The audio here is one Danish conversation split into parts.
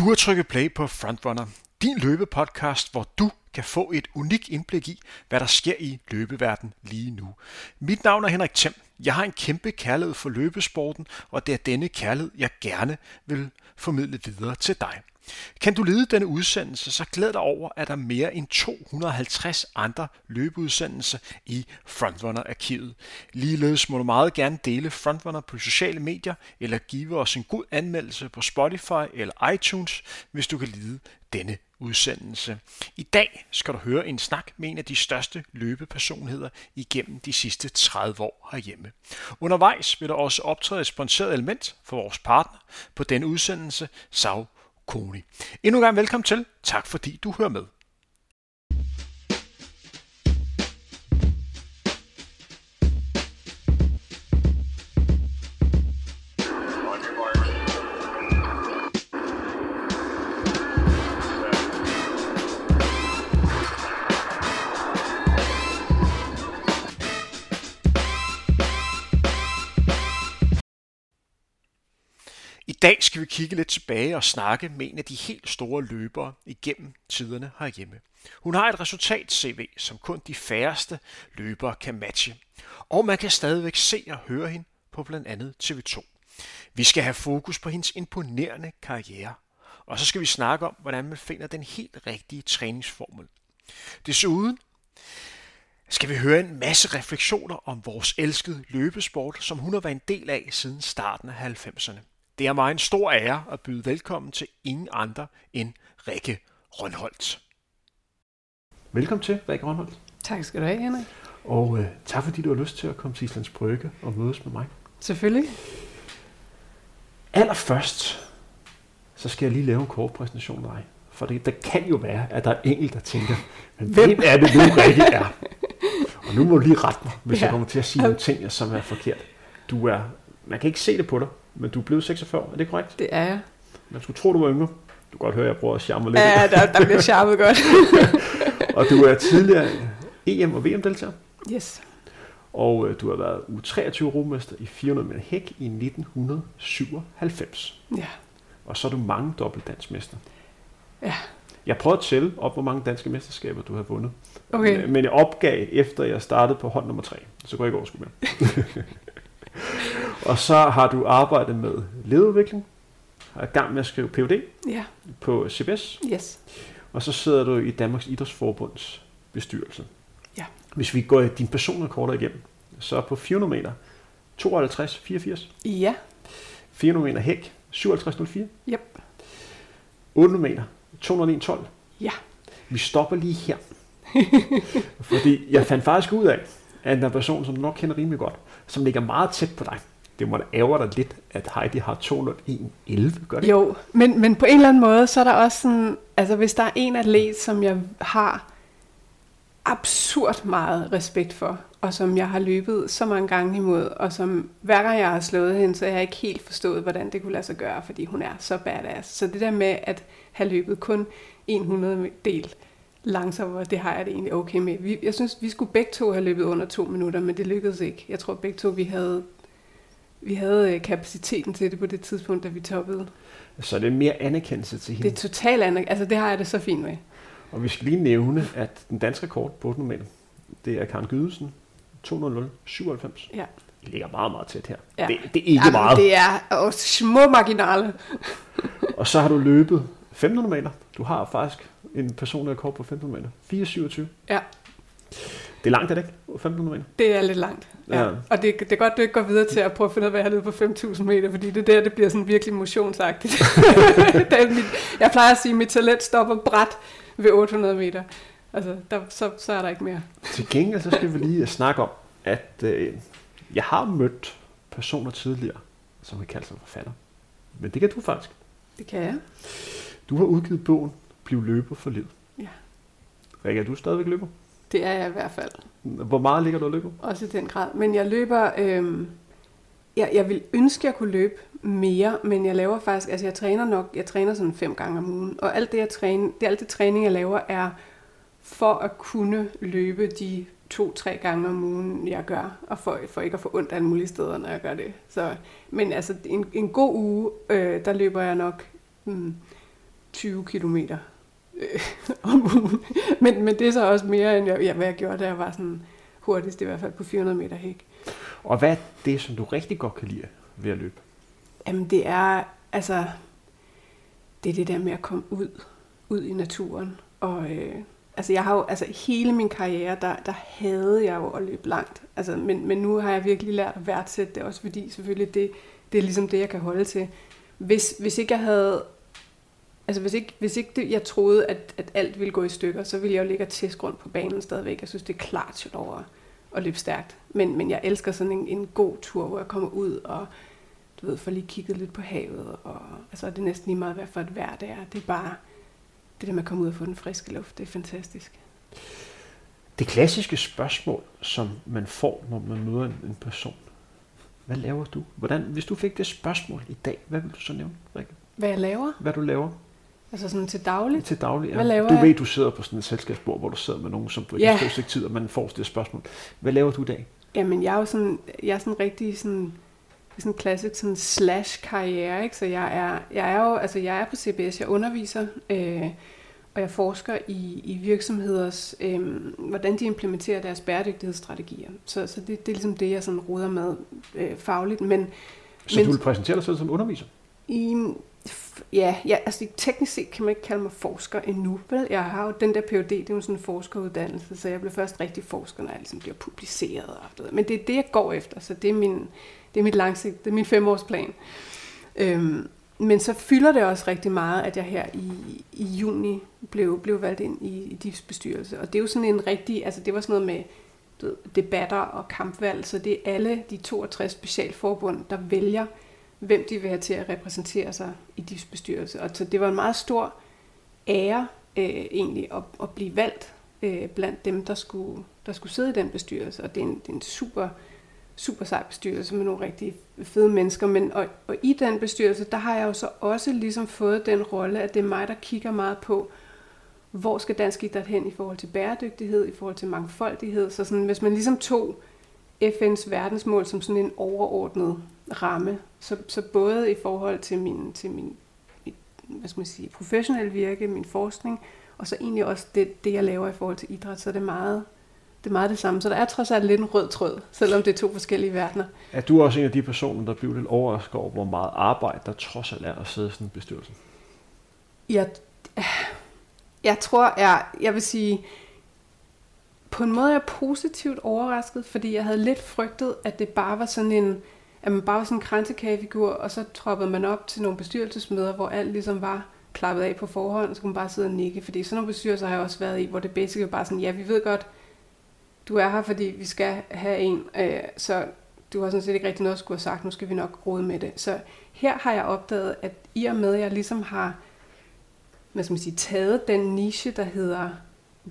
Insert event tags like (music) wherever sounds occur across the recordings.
Du har trykket play på Frontrunner, din løbepodcast, hvor du kan få et unikt indblik i, hvad der sker i løbeverden lige nu. Mit navn er Henrik Thiem. Jeg har en kæmpe kærlighed for løbesporten, og det er denne kærlighed, jeg gerne vil formidle videre til dig. Kan du lide denne udsendelse, så glæd dig over, at der er mere end 250 andre løbeudsendelser i Frontrunner-arkivet. Ligeledes må du meget gerne dele Frontrunner på sociale medier, eller give os en god anmeldelse på Spotify eller iTunes, hvis du kan lide denne udsendelse. I dag skal du høre en snak med en af de største løbepersonligheder igennem de sidste 30 år herhjemme. Undervejs vil der også optræde et sponsoreret element for vores partner på denne udsendelse, Sav Koni. Endnu en gang velkommen til. Tak fordi du hører med. Dag skal vi kigge lidt tilbage og snakke med en af de helt store løbere igennem tiderne herhjemme. Hun har et resultat-CV, som kun de færreste løbere kan matche. Og man kan stadigvæk se og høre hende på blandt andet TV2. Vi skal have fokus på hendes imponerende karriere. Og så skal vi snakke om, hvordan man finder den helt rigtige træningsformel. Desuden skal vi høre en masse refleksioner om vores elskede løbesport, som hun har været en del af siden starten af 90'erne. Det er mig en stor ære at byde velkommen til ingen andre end Rikke Rønholdt. Velkommen til, Rikke Rønholdt. Tak skal du have, Henrik. Og øh, tak fordi du har lyst til at komme til Islands Brygge og mødes med mig. Selvfølgelig. Allerførst, så skal jeg lige lave en kort præsentation af dig. For det, der kan jo være, at der er enkelt, der tænker, men hvem er det nu, Rikke er? Og nu må du lige rette mig, hvis ja. jeg kommer til at sige nogle ting, som er forkert. Du er, man kan ikke se det på dig, men du er blevet 46, er det korrekt? Det er jeg. Man skulle tro, du var yngre. Du kan godt høre, at jeg prøver at charme lidt. Ja, der, der bliver charmet godt. (laughs) og du er tidligere EM- og VM-deltager. Yes. Og øh, du har været U23 rumester i 400 meter hæk i 1997. Ja. Og så er du mange dobbeltdansmester. Ja. Jeg prøvede at tælle op, hvor mange danske mesterskaber du har vundet. Okay. Men jeg opgav, efter jeg startede på hold nummer 3. Så går jeg ikke overskue mere. (laughs) og så har du arbejdet med lederudvikling, er i gang med at skrive PhD Ja. på CBS, Yes. og så sidder du i Danmarks Idrætsforbunds bestyrelse. Ja. Hvis vi går din personrekorder igennem, så på 400 meter, 52, 84, Ja. 400 meter hæk, 57, 04, Yep. 800 meter, 201, 12. Ja. Vi stopper lige her. (laughs) Fordi jeg fandt faktisk ud af, af der en person, som du nok kender rimelig godt, som ligger meget tæt på dig. Det må da ærger dig lidt, at Heidi har 211, gør det? Jo, men, men på en eller anden måde, så er der også sådan, altså hvis der er en atlet, som jeg har absurd meget respekt for, og som jeg har løbet så mange gange imod, og som hver gang jeg har slået hende, så har jeg ikke helt forstået, hvordan det kunne lade sig gøre, fordi hun er så badass. Så det der med at have løbet kun 100 del langsommere, det har jeg det egentlig okay med. Vi, jeg synes, vi skulle begge to have løbet under to minutter, men det lykkedes ikke. Jeg tror begge to, vi havde, vi havde øh, kapaciteten til det på det tidspunkt, da vi toppede. Så det er mere anerkendelse til hende. Det er totalt andet. Altså, det har jeg det så fint med. Og vi skal lige nævne, at den danske rekord på 800 meter, det er Karen Gydelsen, 200,97. Ja. Det ligger meget, meget tæt her. Ja. Det, det er ikke Jamen, meget. Det er også små marginaler. Og så har du løbet 1500 meter. Du har faktisk en personlig rekord på 1500 meter. 4,27. Ja, Det er langt, er det ikke? 1500 meter. det er lidt langt. Ja. Ja. Og det, det er godt, du ikke går videre til at prøve at finde ud af, hvad jeg har løbet på 5.000 meter, fordi det er der, det bliver sådan virkelig motionsagtigt. (laughs) det er mit, jeg plejer at sige, at mit talent stopper bræt ved 800 meter. Altså, der, så, så er der ikke mere. Til gengæld så skal vi lige snakke om, at øh, jeg har mødt personer tidligere, som har kaldt sig forfatter. Men det kan du faktisk. Det kan jeg. Du har udgivet bogen Bliv løber for livet. Ja. Rikke, er du stadigvæk løber? Det er jeg i hvert fald. Hvor meget ligger du og løber? Også i den grad. Men jeg løber... Øhm, jeg, jeg vil ønske, at jeg kunne løbe mere, men jeg laver faktisk... Altså, jeg træner nok... Jeg træner sådan fem gange om ugen. Og alt det, jeg træner, det, alt det træning, jeg laver, er for at kunne løbe de to-tre gange om ugen, jeg gør, og for, for ikke at få ondt alle mulige steder, når jeg gør det. Så, men altså, en, en god uge, øh, der løber jeg nok hmm, 20 kilometer øh, om ugen. Men, men det er så også mere, end jeg, ja, hvad jeg gjorde, da jeg var sådan hurtigst, i hvert fald på 400 meter hæk. Og hvad er det, som du rigtig godt kan lide ved at løbe? Jamen det er, altså, det er det der med at komme ud, ud i naturen. Og øh, altså jeg har jo, altså hele min karriere, der, der havde jeg jo at løbe langt. Altså, men, men nu har jeg virkelig lært at værdsætte det, også fordi selvfølgelig det, det er ligesom det, jeg kan holde til. Hvis, hvis ikke jeg havde Altså hvis ikke, hvis ikke det, jeg troede, at, at alt ville gå i stykker, så ville jeg jo ligge og tæsk rundt på banen stadigvæk. Jeg synes, det er klart sjovt over at løbe stærkt. Men, men jeg elsker sådan en, en god tur, hvor jeg kommer ud og du ved, får lige kigget lidt på havet. Og, altså, det er næsten lige meget, hvad for et vejr det er. Det er bare det der med at komme ud og få den friske luft. Det er fantastisk. Det klassiske spørgsmål, som man får, når man møder en, en person. Hvad laver du? Hvordan, hvis du fik det spørgsmål i dag, hvad vil du så nævne, Rikke? Hvad jeg laver? Hvad du laver? Altså sådan til daglig? Til daglig, ja. Hvad laver du jeg? ved, du sidder på sådan et selskabsbord, hvor du sidder med nogen, som du ikke Ja. har tid, og man får det spørgsmål. Hvad laver du i dag? Jamen, jeg er jo sådan, jeg er sådan rigtig sådan, sådan klassisk sådan slash karriere, ikke? Så jeg er, jeg er jo, altså jeg er på CBS, jeg underviser, øh, og jeg forsker i, i virksomheders, øh, hvordan de implementerer deres bæredygtighedsstrategier. Så, så det, det er ligesom det, jeg sådan ruder med øh, fagligt. Men, Så Men- du vil præsentere dig selv som underviser? I, ja, ja, altså teknisk set kan man ikke kalde mig forsker endnu. Vel? Jeg har jo den der PhD, det er jo sådan en forskeruddannelse, så jeg blev først rigtig forsker, når jeg ligesom bliver publiceret. Og det. Men det er det, jeg går efter, så det er min, det er mit langsigt, det er min femårsplan. Øhm, men så fylder det også rigtig meget, at jeg her i, i juni blev, blev valgt ind i, i DIFs bestyrelse. Og det er jo sådan en rigtig, altså det var sådan noget med du ved, debatter og kampvalg, så det er alle de 62 specialforbund, der vælger, hvem de vil have til at repræsentere sig i DIFs bestyrelse. Og så det var en meget stor ære øh, egentlig at, at blive valgt øh, blandt dem, der skulle, der skulle sidde i den bestyrelse. Og det er en, det er en super, super sej bestyrelse med nogle rigtig fede mennesker. Men, og, og i den bestyrelse, der har jeg jo så også ligesom fået den rolle, at det er mig, der kigger meget på, hvor skal dansk idræt hen i forhold til bæredygtighed, i forhold til mangfoldighed. Så sådan, hvis man ligesom tog FN's verdensmål som sådan en overordnet ramme, så, så både i forhold til min, til min mit, hvad skal man sige, professionelle virke, min forskning, og så egentlig også det, det, jeg laver i forhold til idræt, så er det meget det, er meget det samme. Så der er trods alt lidt en rød tråd, selvom det er to forskellige verdener. Er du også en af de personer, der bliver lidt overrasket over, hvor meget arbejde der trods alt er at sidde i sådan en bestyrelse? Jeg, jeg tror, jeg, jeg vil sige, på en måde er jeg positivt overrasket, fordi jeg havde lidt frygtet, at det bare var sådan en, at man bare var sådan en kransekagefigur, og så troppede man op til nogle bestyrelsesmøder, hvor alt ligesom var klappet af på forhånd, og så kunne man bare sidde og nikke. Fordi sådan nogle bestyrelser har jeg også været i, hvor det basically bare sådan, ja, vi ved godt, du er her, fordi vi skal have en, øh, så du har sådan set ikke rigtig noget at skulle have sagt, nu skal vi nok rode med det. Så her har jeg opdaget, at i og med, at jeg ligesom har hvad skal man sige, taget den niche, der hedder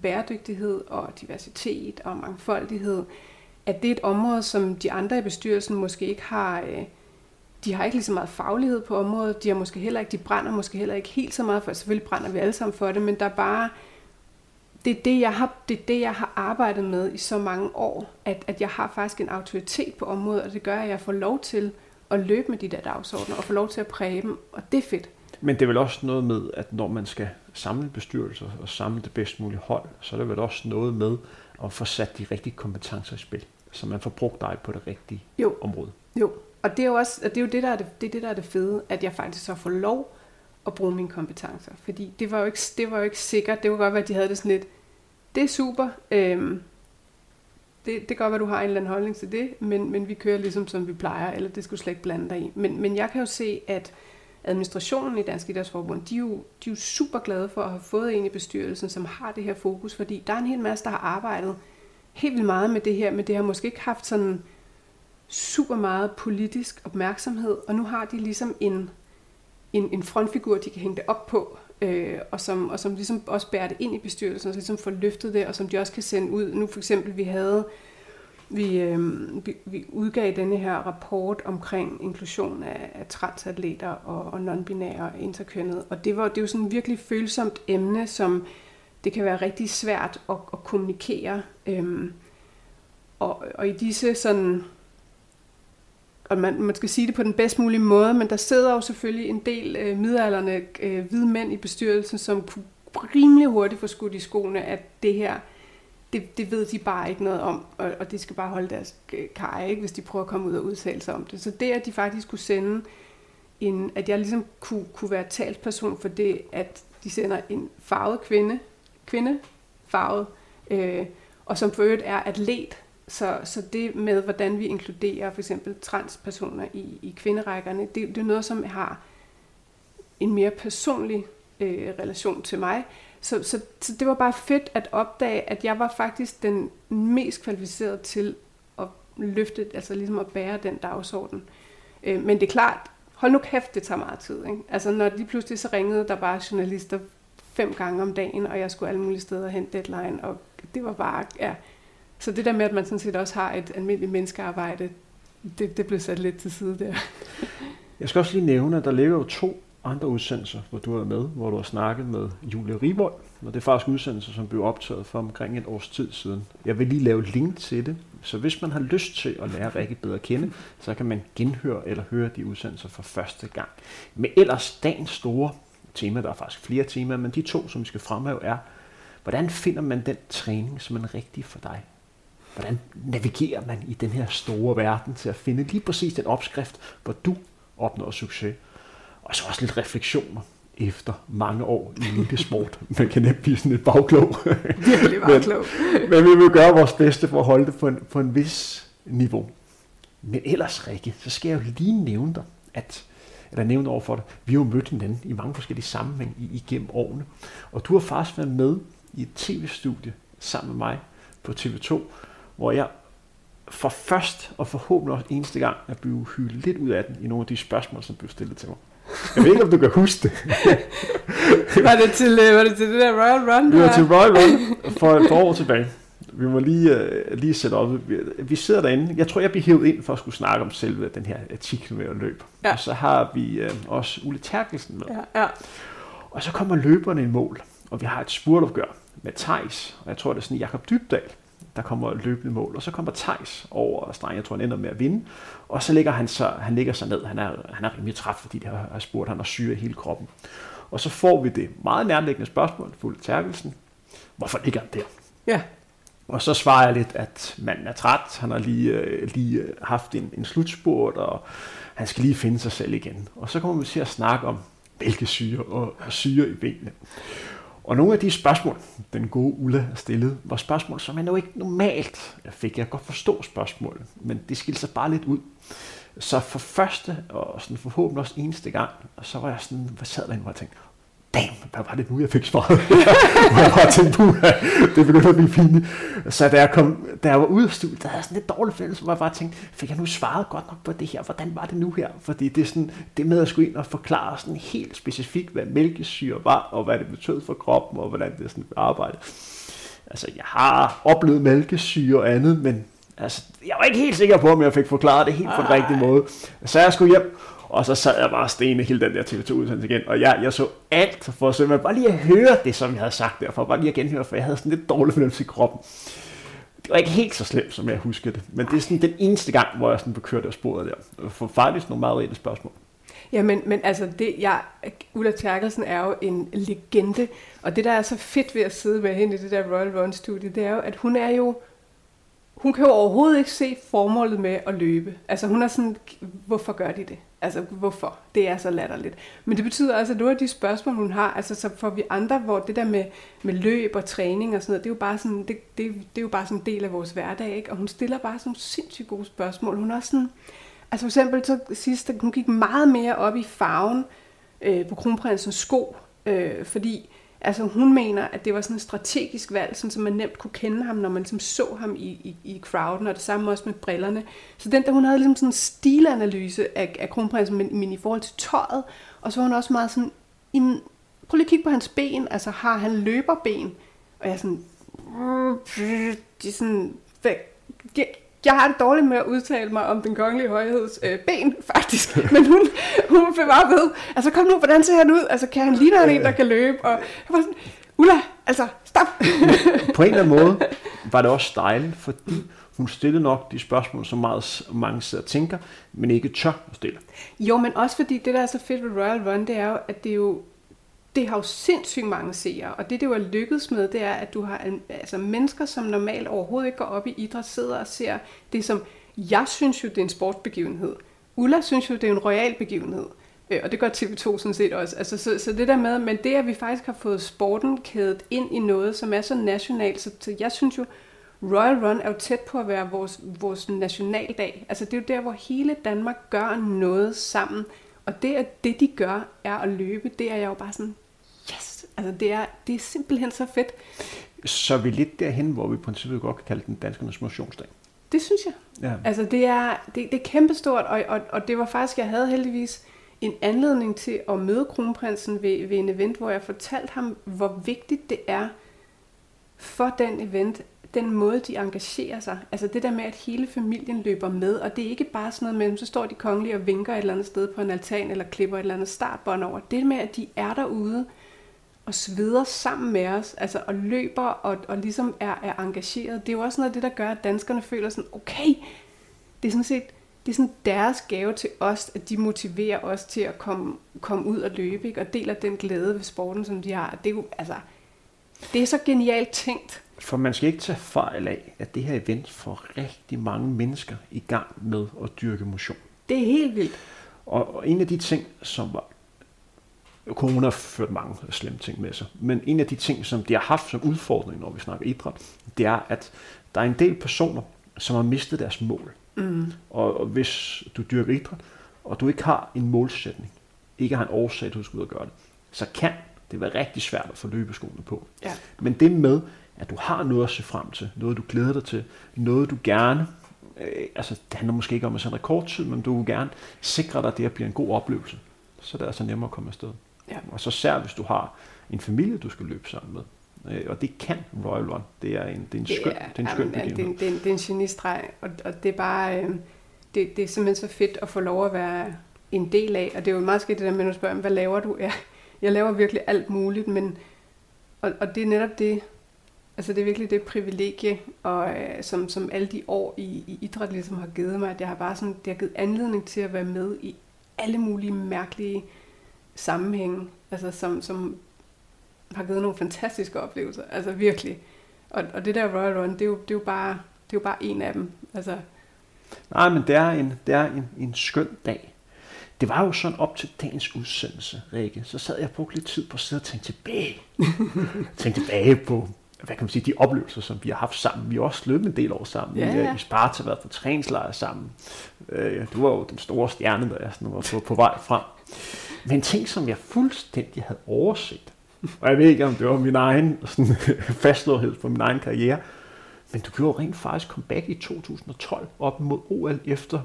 bæredygtighed og diversitet og mangfoldighed, at det er et område, som de andre i bestyrelsen måske ikke har, øh, de har ikke lige så meget faglighed på området, de har måske heller ikke, de brænder måske heller ikke helt så meget for, selvfølgelig brænder vi alle sammen for det, men der er bare, det er det, jeg har, det er det, jeg har arbejdet med i så mange år, at, at jeg har faktisk en autoritet på området, og det gør, at jeg får lov til at løbe med de der dagsordner, og få lov til at præge dem, og det er fedt. Men det er vel også noget med, at når man skal samle bestyrelser og samle det bedst mulige hold, så er det vel også noget med at få sat de rigtige kompetencer i spil, så man får brugt dig på det rigtige Jo. område. Jo, og det er jo også og det, er jo det, der er det, det, er det, der er det fede, at jeg faktisk så får lov at bruge mine kompetencer. Fordi det var jo ikke, det var jo ikke sikkert. Det kunne godt være, at de havde det sådan lidt, det er super, øhm, det, det kan godt være, at du har en eller anden holdning til det, men, men vi kører ligesom, som vi plejer, eller det skulle slet ikke blande dig i. Men, men jeg kan jo se, at administrationen i Dansk Idrætsforbund, de er, jo, de er jo super glade for at have fået en i bestyrelsen, som har det her fokus, fordi der er en hel masse, der har arbejdet helt vildt meget med det her, men det har måske ikke haft sådan super meget politisk opmærksomhed, og nu har de ligesom en, en, en frontfigur, de kan hænge det op på, øh, og, som, og som ligesom også bærer det ind i bestyrelsen, og så ligesom får løftet det, og som de også kan sende ud. Nu for eksempel, vi havde, vi, øh, vi, vi udgav denne her rapport omkring inklusion af, af transatleter og, og non-binære og interkønnet, og det var det var sådan et virkelig følsomt emne, som det kan være rigtig svært at, at kommunikere. Øhm, og, og i disse sådan og man, man skal sige det på den bedst mulige måde, men der sidder jo selvfølgelig en del øh, midalderne øh, hvide mænd i bestyrelsen, som kunne rimelig hurtigt få skudt i skoene, at det her, det, det ved de bare ikke noget om, og, og de skal bare holde deres øh, kar, ikke, hvis de prøver at komme ud og udtale sig om det. Så det, at de faktisk kunne sende en, at jeg ligesom kunne, kunne være talsperson for det, at de sender en farvet kvinde, kvinde farvet, øh, og som for øvrigt er atlet, så, så det med, hvordan vi inkluderer for eksempel transpersoner i, i kvinderækkerne, det, det er noget, som har en mere personlig øh, relation til mig. Så, så, så det var bare fedt at opdage, at jeg var faktisk den mest kvalificerede til at løfte, altså ligesom at bære den dagsorden. Øh, men det er klart, hold nu kæft, det tager meget tid. Ikke? Altså når de pludselig så ringede der bare journalister fem gange om dagen, og jeg skulle alle mulige steder hen deadline, og det var bare, ja. Så det der med, at man sådan set også har et almindeligt menneskearbejde, det, det blev sat lidt til side der. (laughs) Jeg skal også lige nævne, at der ligger jo to andre udsendelser, hvor du er med, hvor du har snakket med Julie Rivold, og det er faktisk udsendelser, som blev optaget for omkring et års tid siden. Jeg vil lige lave link til det, så hvis man har lyst til at lære rigtig bedre at kende, så kan man genhøre eller høre de udsendelser for første gang. Men ellers dagens store tema, der er faktisk flere temaer, men de to, som vi skal fremhæve, er, hvordan finder man den træning, som er rigtig for dig? Hvordan navigerer man i den her store verden til at finde lige præcis den opskrift, hvor du opnår succes? Og så også lidt refleksioner efter mange år i sport. (laughs) Man kan nemt blive sådan lidt bagklog. Virkelig bagklog. men, men vi vil gøre vores bedste for at holde det på en, på en vis niveau. Men ellers, Rikke, så skal jeg jo lige nævne dig, at eller nævne over for dig, vi har jo mødt hinanden i mange forskellige sammenhæng igennem årene. Og du har faktisk været med i et tv-studie sammen med mig på TV2, hvor jeg for først og forhåbentlig også eneste gang er blevet hyldet lidt ud af den i nogle af de spørgsmål, som blev stillet til mig. Jeg ved ikke, om du kan huske det. var, det til, øh, var det til det der Royal Run? Vi var til Royal Run for et par år tilbage. Vi må lige, uh, lige sætte op. Vi, vi sidder derinde. Jeg tror, jeg bliver hævet ind for at skulle snakke om selve den her artikel med at løbe. Ja. Og så har vi uh, også Ulle Terkelsen med. Ja, ja. Og så kommer løberne i mål. Og vi har et spurtopgør med Tejs. Og jeg tror, det er sådan Jakob Dybdal, der kommer løbende mål. Og så kommer Tejs over stregen. Jeg tror, han ender med at vinde. Og så ligger han, så, han ligger sig ned. Han er, han er rimelig træt, fordi de har, har spurgt, han har syre i hele kroppen. Og så får vi det meget nærliggende spørgsmål, Ulle Terkelsen. Hvorfor ligger han der? Ja. Og så svarer jeg lidt, at manden er træt, han har lige, øh, lige øh, haft en, en slutspurt, og han skal lige finde sig selv igen. Og så kommer vi til at snakke om mælkesyre og, og syre i benene. Og nogle af de spørgsmål, den gode Ulla har stillet, var spørgsmål, som jeg nu ikke normalt fik. Jeg godt forstå spørgsmålet, men det skilte sig bare lidt ud. Så for første og sådan forhåbentlig også eneste gang, så var jeg sådan, hvad sad derinde, hvor jeg tænkte, damn, hvad var det nu, jeg fik svaret? (laughs) jeg bare tænkte, på, det begyndte at blive fint. Så da jeg, kom, da jeg var ude af studiet, der havde jeg sådan lidt dårlig følelse, hvor jeg bare tænkte, fik jeg nu svaret godt nok på det her? Hvordan var det nu her? Fordi det er sådan, det med at skulle ind og forklare sådan helt specifikt, hvad mælkesyre var, og hvad det betød for kroppen, og hvordan det sådan arbejdede. Altså, jeg har oplevet mælkesyre og andet, men altså, jeg var ikke helt sikker på, om jeg fik forklaret det helt på den rigtige måde. Så jeg skulle hjem, og så sad jeg bare og stene hele den der TV2-udsendelse igen, og jeg, jeg så alt for simpelthen bare lige at høre det, som jeg havde sagt derfor, bare lige at genhøre, for jeg havde sådan lidt dårlig fornemmelse i kroppen. Det var ikke helt så slemt, som jeg husker det, men det er sådan den eneste gang, hvor jeg sådan bekørte af sporet der. For faktisk nogle meget reelle spørgsmål. Ja, men, men altså, det, jeg, Ulla Terkelsen er jo en legende, og det, der er så fedt ved at sidde med hende i det der Royal Run-studie, det er jo, at hun er jo hun kan jo overhovedet ikke se formålet med at løbe. Altså hun er sådan, hvorfor gør de det? Altså hvorfor? Det er så latterligt. Men det betyder altså, at nogle af de spørgsmål, hun har, altså så får vi andre, hvor det der med, med løb og træning og sådan noget, det er jo bare sådan, det, det, det er jo bare sådan en del af vores hverdag, ikke? Og hun stiller bare sådan sindssygt gode spørgsmål. Hun er også sådan, altså for eksempel så sidst, hun gik meget mere op i farven øh, på kronprinsens sko, øh, fordi Altså hun mener, at det var sådan et strategisk valg, sådan, så man nemt kunne kende ham, når man ligesom så ham i, i, i crowden, og det samme også med brillerne. Så den der, hun havde ligesom sådan en stilanalyse af, af kronprinsen, men, men i forhold til tøjet, og så var hun også meget sådan, prøv lige at kigge på hans ben, altså har han løberben? Og jeg er sådan, de er sådan, jeg har det dårligt med at udtale mig om den kongelige højheds øh, ben, faktisk. Men hun, hun fik bare ved, altså kom nu, hvordan ser han ud? Altså kan han ligne en, der kan løbe? Og jeg var sådan, Ulla, altså stop! (laughs) På en eller anden måde var det også dejligt, fordi hun stillede nok de spørgsmål, som meget, mange sidder og tænker, men ikke tør at stille. Jo, men også fordi det, der er så fedt ved Royal Run, det er jo, at det er jo det har jo sindssygt mange seere, og det, det jo er lykkedes med, det er, at du har altså, mennesker, som normalt overhovedet ikke går op i idræt, sidder og ser det som, jeg synes jo, det er en sportsbegivenhed. Ulla synes jo, det er en royal begivenhed. Øh, og det gør TV2 sådan set også. Altså, så, så det der med, men det at vi faktisk har fået sporten kædet ind i noget, som er så nationalt, så, så jeg synes jo, Royal Run er jo tæt på at være vores, vores nationaldag. Altså det er jo der, hvor hele Danmark gør noget sammen. Og det, at det de gør, er at løbe, det er jeg jo bare sådan! Altså det er, det er simpelthen så fedt. Så er vi lidt derhen, hvor vi i princippet godt kan kalde den danskernes motionsdag. Det synes jeg. Ja. Altså det er, det, det er kæmpestort, og, og, og det var faktisk, jeg havde heldigvis en anledning til at møde kronprinsen ved, ved en event, hvor jeg fortalte ham, hvor vigtigt det er for den event, den måde, de engagerer sig. Altså det der med, at hele familien løber med, og det er ikke bare sådan noget med, så står de kongelige og vinker et eller andet sted på en altan, eller klipper et eller andet startbånd over. Det med, at de er derude og sveder sammen med os, altså og løber og, og ligesom er, er engageret, det er jo også noget af det, der gør, at danskerne føler sådan, okay, det er sådan set, det er sådan deres gave til os, at de motiverer os til at komme, komme ud og løbe, ikke? og deler den glæde ved sporten, som de har. Det er jo, altså, det er så genialt tænkt. For man skal ikke tage fejl af, at det her event får rigtig mange mennesker i gang med at dyrke motion. Det er helt vildt. Og, og en af de ting, som var corona har ført mange slemme ting med sig. Men en af de ting, som de har haft som udfordring, når vi snakker idræt, det er, at der er en del personer, som har mistet deres mål. Mm. Og, og hvis du dyrker idræt, og du ikke har en målsætning, ikke har en årsag, du skal ud og gøre det, så kan det være rigtig svært at få løbeskoene på. Ja. Men det med, at du har noget at se frem til, noget du glæder dig til, noget du gerne, øh, altså det handler måske ikke om at sætte rekordtid, men du vil gerne sikre dig, at det her bliver en god oplevelse, så det er altså nemmere at komme afsted. Ja. Og så særligt, hvis du har en familie, du skal løbe sammen med. Øh, og det kan Royal Run. Det er en, det er en skøn, det er, det er en skøn jamen, det, er, det, er, det er en genistreg, og, og det er bare, øh, det, det er simpelthen så fedt at få lov at være en del af, og det er jo meget skidt det der med, at spørger, hvad laver du? Ja, jeg laver virkelig alt muligt, men, og, og det er netop det, altså det er virkelig det privilegie, og, øh, som, som alle de år i, i idræt ligesom har givet mig, at jeg har bare sådan, det har givet anledning til at være med i alle mulige mærkelige sammenhænge, altså som, som har givet nogle fantastiske oplevelser, altså virkelig. Og, og det der Royal Run, det er jo, det er jo, bare, det er jo bare en af dem. Altså. Nej, men det er, en, det er en, en skøn dag. Det var jo sådan op til dagens udsendelse, Rikke, så sad jeg og brugte lidt tid på at sidde og tænke tilbage. (laughs) tænke tilbage på, hvad kan man sige, de oplevelser, som vi har haft sammen. Vi har også løbet en del år sammen. Ja, ja. Vi har i Sparta været på træningslejr sammen. Øh, du var jo den store stjerne, der jeg sådan var på, på vej frem. Men ting, som jeg fuldstændig havde overset, og jeg ved ikke, om det var min egen sådan, (laughs) fastslåhed på min egen karriere, men du gjorde rent faktisk comeback i 2012 op mod OL efter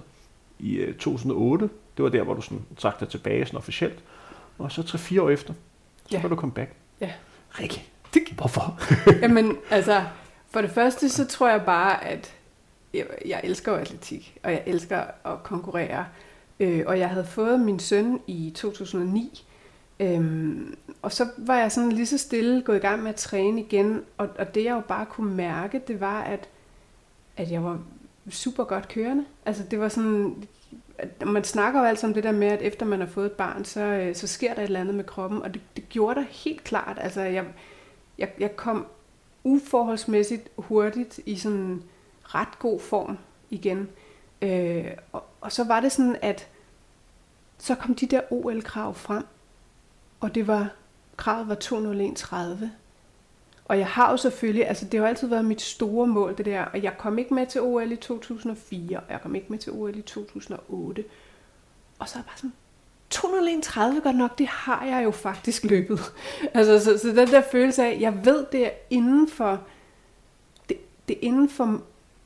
i 2008. Øh, det var der, hvor du sådan trak dig tilbage sådan officielt. Og så 3-4 år efter, så ja. var du comeback. Ja. Rikke, hvorfor? (laughs) Jamen, altså, for det første, så tror jeg bare, at jeg, jeg elsker jo atletik, og jeg elsker at konkurrere. Øh, og jeg havde fået min søn i 2009, øhm, og så var jeg sådan lige så stille gået i gang med at træne igen, og, og det jeg jo bare kunne mærke, det var, at, at jeg var super godt kørende. Altså det var sådan, at man snakker jo altid om det der med, at efter man har fået et barn, så, øh, så sker der et eller andet med kroppen, og det, det gjorde der helt klart. Altså jeg, jeg, jeg kom uforholdsmæssigt hurtigt i sådan ret god form igen. Øh, og, og så var det sådan, at så kom de der OL-krav frem, og det var, kravet var 20130. Og jeg har jo selvfølgelig, altså det har altid været mit store mål, det der, og jeg kom ikke med til OL i 2004, og jeg kom ikke med til OL i 2008. Og så er jeg bare sådan, 231 godt nok, det har jeg jo faktisk (laughs) løbet. altså, så, så den der følelse af, jeg ved, det er inden for, det, det er inden for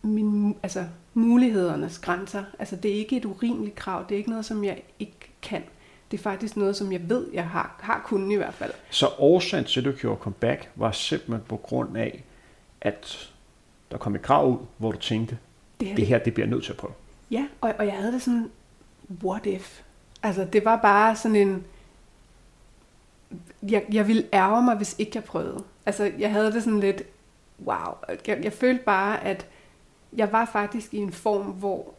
min, altså, mulighedernes grænser. Altså, det er ikke et urimeligt krav, det er ikke noget, som jeg ikke kan. Det er faktisk noget, som jeg ved, jeg har, har kunnet i hvert fald. Så årsagen til, at du gjorde comeback, var simpelthen på grund af, at der kom et krav ud, hvor du tænkte, det her, det her det bliver jeg nødt til at prøve. Ja, og, og jeg havde det sådan, what if? Altså, det var bare sådan en... Jeg, jeg ville ærge mig, hvis ikke jeg prøvede. Altså, jeg havde det sådan lidt, wow. Jeg, jeg følte bare, at jeg var faktisk i en form, hvor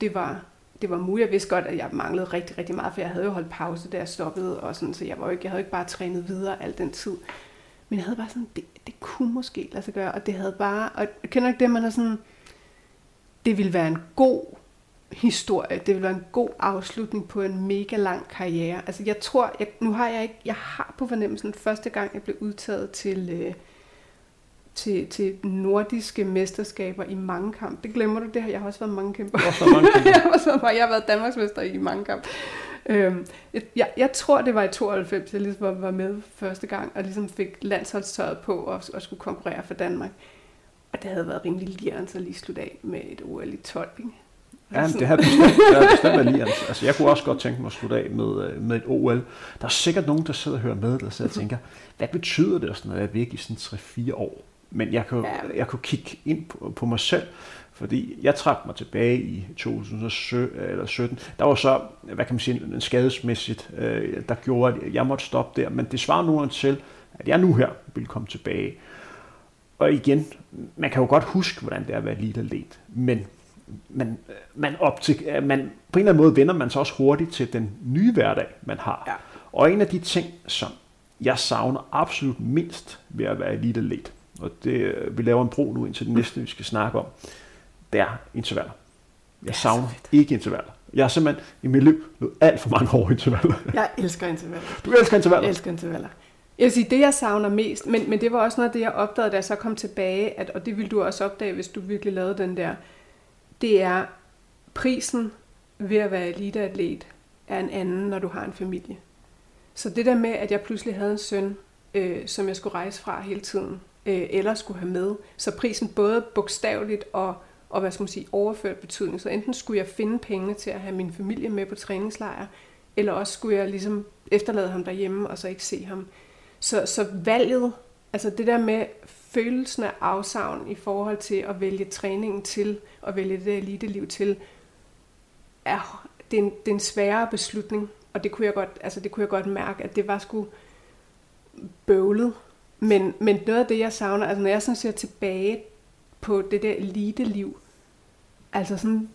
det var, det var muligt. Jeg vidste godt, at jeg manglede rigtig, rigtig meget, for jeg havde jo holdt pause, da jeg stoppede, og sådan, så jeg, var jo ikke, jeg havde ikke bare trænet videre al den tid. Men jeg havde bare sådan, det, det kunne måske lade sig gøre, og det havde bare, og jeg kender ikke det, man er sådan, det ville være en god historie. Det ville være en god afslutning på en mega lang karriere. Altså jeg tror, jeg, nu har jeg ikke, jeg har på fornemmelsen, første gang jeg blev udtaget til, øh, til, til nordiske mesterskaber i mange kamp. Det glemmer du, det har jeg har også været mange kæmper. Også mange kæmper. jeg, har også været, (laughs) jeg har været Danmarksmester i mange kamp. Øhm, jeg, jeg tror, det var i 92, jeg ligesom var, med første gang, og ligesom fik landsholdstøjet på og, og skulle konkurrere for Danmark. Og det havde været rimelig lirrende at lige slutte af med et OL i 12. Ikke? Ja, det har bestemt, det har bestemt været lige. Altså, jeg kunne også godt tænke mig at slutte af med, øh, med et OL. Der er sikkert nogen, der sidder og hører med, der sidder og (laughs) tænker, hvad betyder det sådan at være væk i sådan 3-4 år? Men jeg kunne, ja. jeg kunne kigge ind på, på mig selv, fordi jeg trak mig tilbage i 2017. Der var så, hvad kan man sige, en skadesmæssigt, øh, der gjorde, at jeg måtte stoppe der. Men det svarer nu til, at jeg nu her vil komme tilbage. Og igen, man kan jo godt huske, hvordan det er at være lidt atlet. Men man, man, op til, man, på en eller anden måde vender man sig også hurtigt til den nye hverdag, man har. Ja. Og en af de ting, som jeg savner absolut mindst ved at være elite atlet, og det, vi laver en bro nu indtil det næste, vi skal snakke om, det er intervaller. Jeg savner ikke intervaller. Jeg har simpelthen i mit liv løbet alt for mange år intervaller. Jeg elsker intervaller. Du elsker intervaller? Jeg elsker intervaller. Jeg vil sige, det jeg savner mest, men, men det var også noget af det, jeg opdagede, da jeg så kom tilbage, at, og det ville du også opdage, hvis du virkelig lavede den der, det er prisen ved at være eliteatlet er en anden, når du har en familie. Så det der med, at jeg pludselig havde en søn, øh, som jeg skulle rejse fra hele tiden, øh, eller skulle have med, så prisen både bogstaveligt og, og hvad skal man sige, overført betydning. Så enten skulle jeg finde penge til at have min familie med på træningslejr, eller også skulle jeg ligesom efterlade ham derhjemme og så ikke se ham. Så, så valget, altså det der med følelsen af afsavn i forhold til at vælge træningen til, og vælge det elite-liv til, er, det, er en, det er en sværere beslutning. Og det kunne jeg godt, altså det kunne jeg godt mærke, at det var sgu bøvlet. Men, men noget af det, jeg savner, altså når jeg sådan ser tilbage på det der elite-liv, altså sådan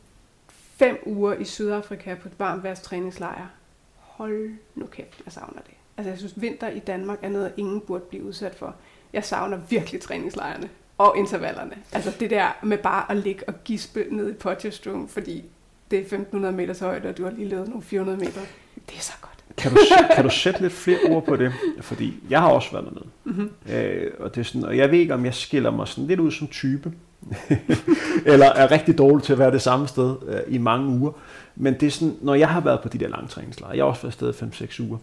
fem uger i Sydafrika på et varmt træningslejr, hold nu kæft, jeg savner det. Altså jeg synes, vinter i Danmark er noget, ingen burde blive udsat for. Jeg savner virkelig træningslejrene og intervallerne. Altså det der med bare at ligge og gispe ned i Potchefstroom, fordi det er 1500 meters højde, og du har lige lavet nogle 400 meter. Det er så godt. Kan du, kan du sætte lidt flere ord på det? Fordi jeg har også været dernede. Mm-hmm. Øh, og, det er sådan, og jeg ved ikke, om jeg skiller mig sådan lidt ud som type. (laughs) eller er rigtig dårlig til at være det samme sted øh, i mange uger. Men det er sådan, når jeg har været på de der langtræningslejre, jeg har også været afsted 5-6 uger,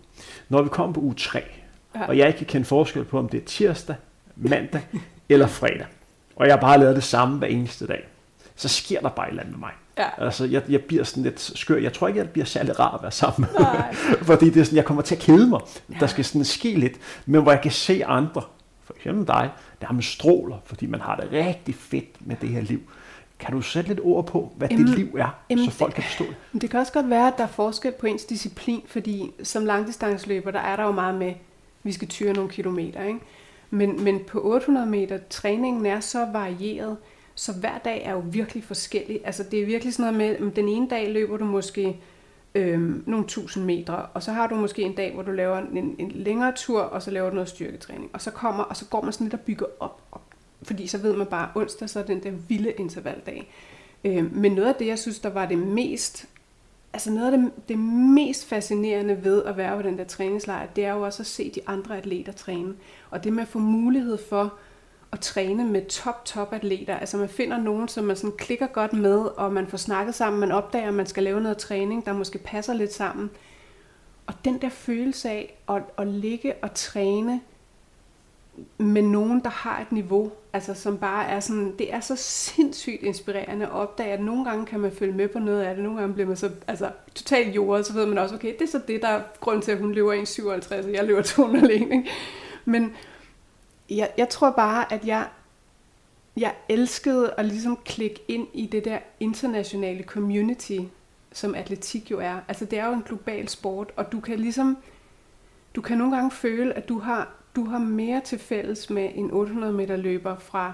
når vi kommer på uge 3, ja. og jeg ikke kan kende forskel på, om det er tirsdag, mandag eller fredag, og jeg har bare lavet det samme hver eneste dag, så sker der bare et eller andet med mig. Ja. Altså, jeg, jeg bliver sådan lidt skør. Jeg tror ikke, jeg bliver særlig rar at være sammen (laughs) Fordi det er sådan, jeg kommer til at kede mig. Ja. Der skal sådan ske lidt. Men hvor jeg kan se andre, for eksempel dig, der har med stråler, fordi man har det rigtig fedt med det her liv. Kan du sætte lidt ord på, hvad jamen, dit liv er, jamen, så folk kan forstå det? Det kan også godt være, at der er forskel på ens disciplin, fordi som langdistanceløber, der er der jo meget med, vi skal tyre nogle kilometer. Ikke? Men, men på 800 meter, træningen er så varieret, så hver dag er jo virkelig forskellig. Altså det er virkelig sådan noget med, at den ene dag løber du måske øh, nogle tusind meter, og så har du måske en dag, hvor du laver en, en længere tur, og så laver du noget styrketræning. Og så, kommer, og så går man sådan lidt og bygger op, op fordi så ved man bare, onsdag så er den der vilde intervaldag. Øh, men noget af det, jeg synes, der var det mest, altså noget af det, det mest fascinerende ved at være på den der træningslejr, det er jo også at se de andre atleter træne. Og det med at få mulighed for at træne med top, top atleter. Altså man finder nogen, som man sådan klikker godt med, og man får snakket sammen, man opdager, at man skal lave noget træning, der måske passer lidt sammen. Og den der følelse af at, at ligge og træne med nogen, der har et niveau, altså som bare er sådan, det er så sindssygt inspirerende at opdage, at nogle gange kan man følge med på noget af det, nogle gange bliver man så altså, totalt jordet, så ved man også, okay, det er så det, der er grund til, at hun løber 1,57, og jeg løber 200 ikke? Men jeg, jeg tror bare, at jeg, jeg elskede at ligesom klikke ind i det der internationale community, som atletik jo er. Altså det er jo en global sport, og du kan ligesom, du kan nogle gange føle, at du har du har mere til fælles med en 800 meter løber fra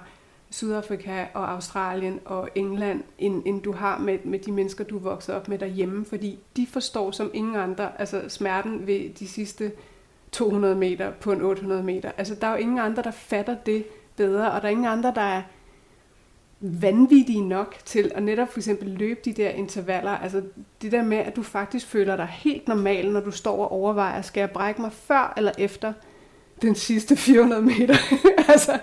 Sydafrika og Australien og England, end, end du har med, med de mennesker, du er vokset op med derhjemme, fordi de forstår som ingen andre altså smerten ved de sidste 200 meter på en 800 meter. Altså der er jo ingen andre, der fatter det bedre, og der er ingen andre, der er vanvittige nok til at netop for eksempel løbe de der intervaller. Altså det der med, at du faktisk føler dig helt normal, når du står og overvejer, skal jeg brække mig før eller efter den sidste 400 meter? (laughs) altså.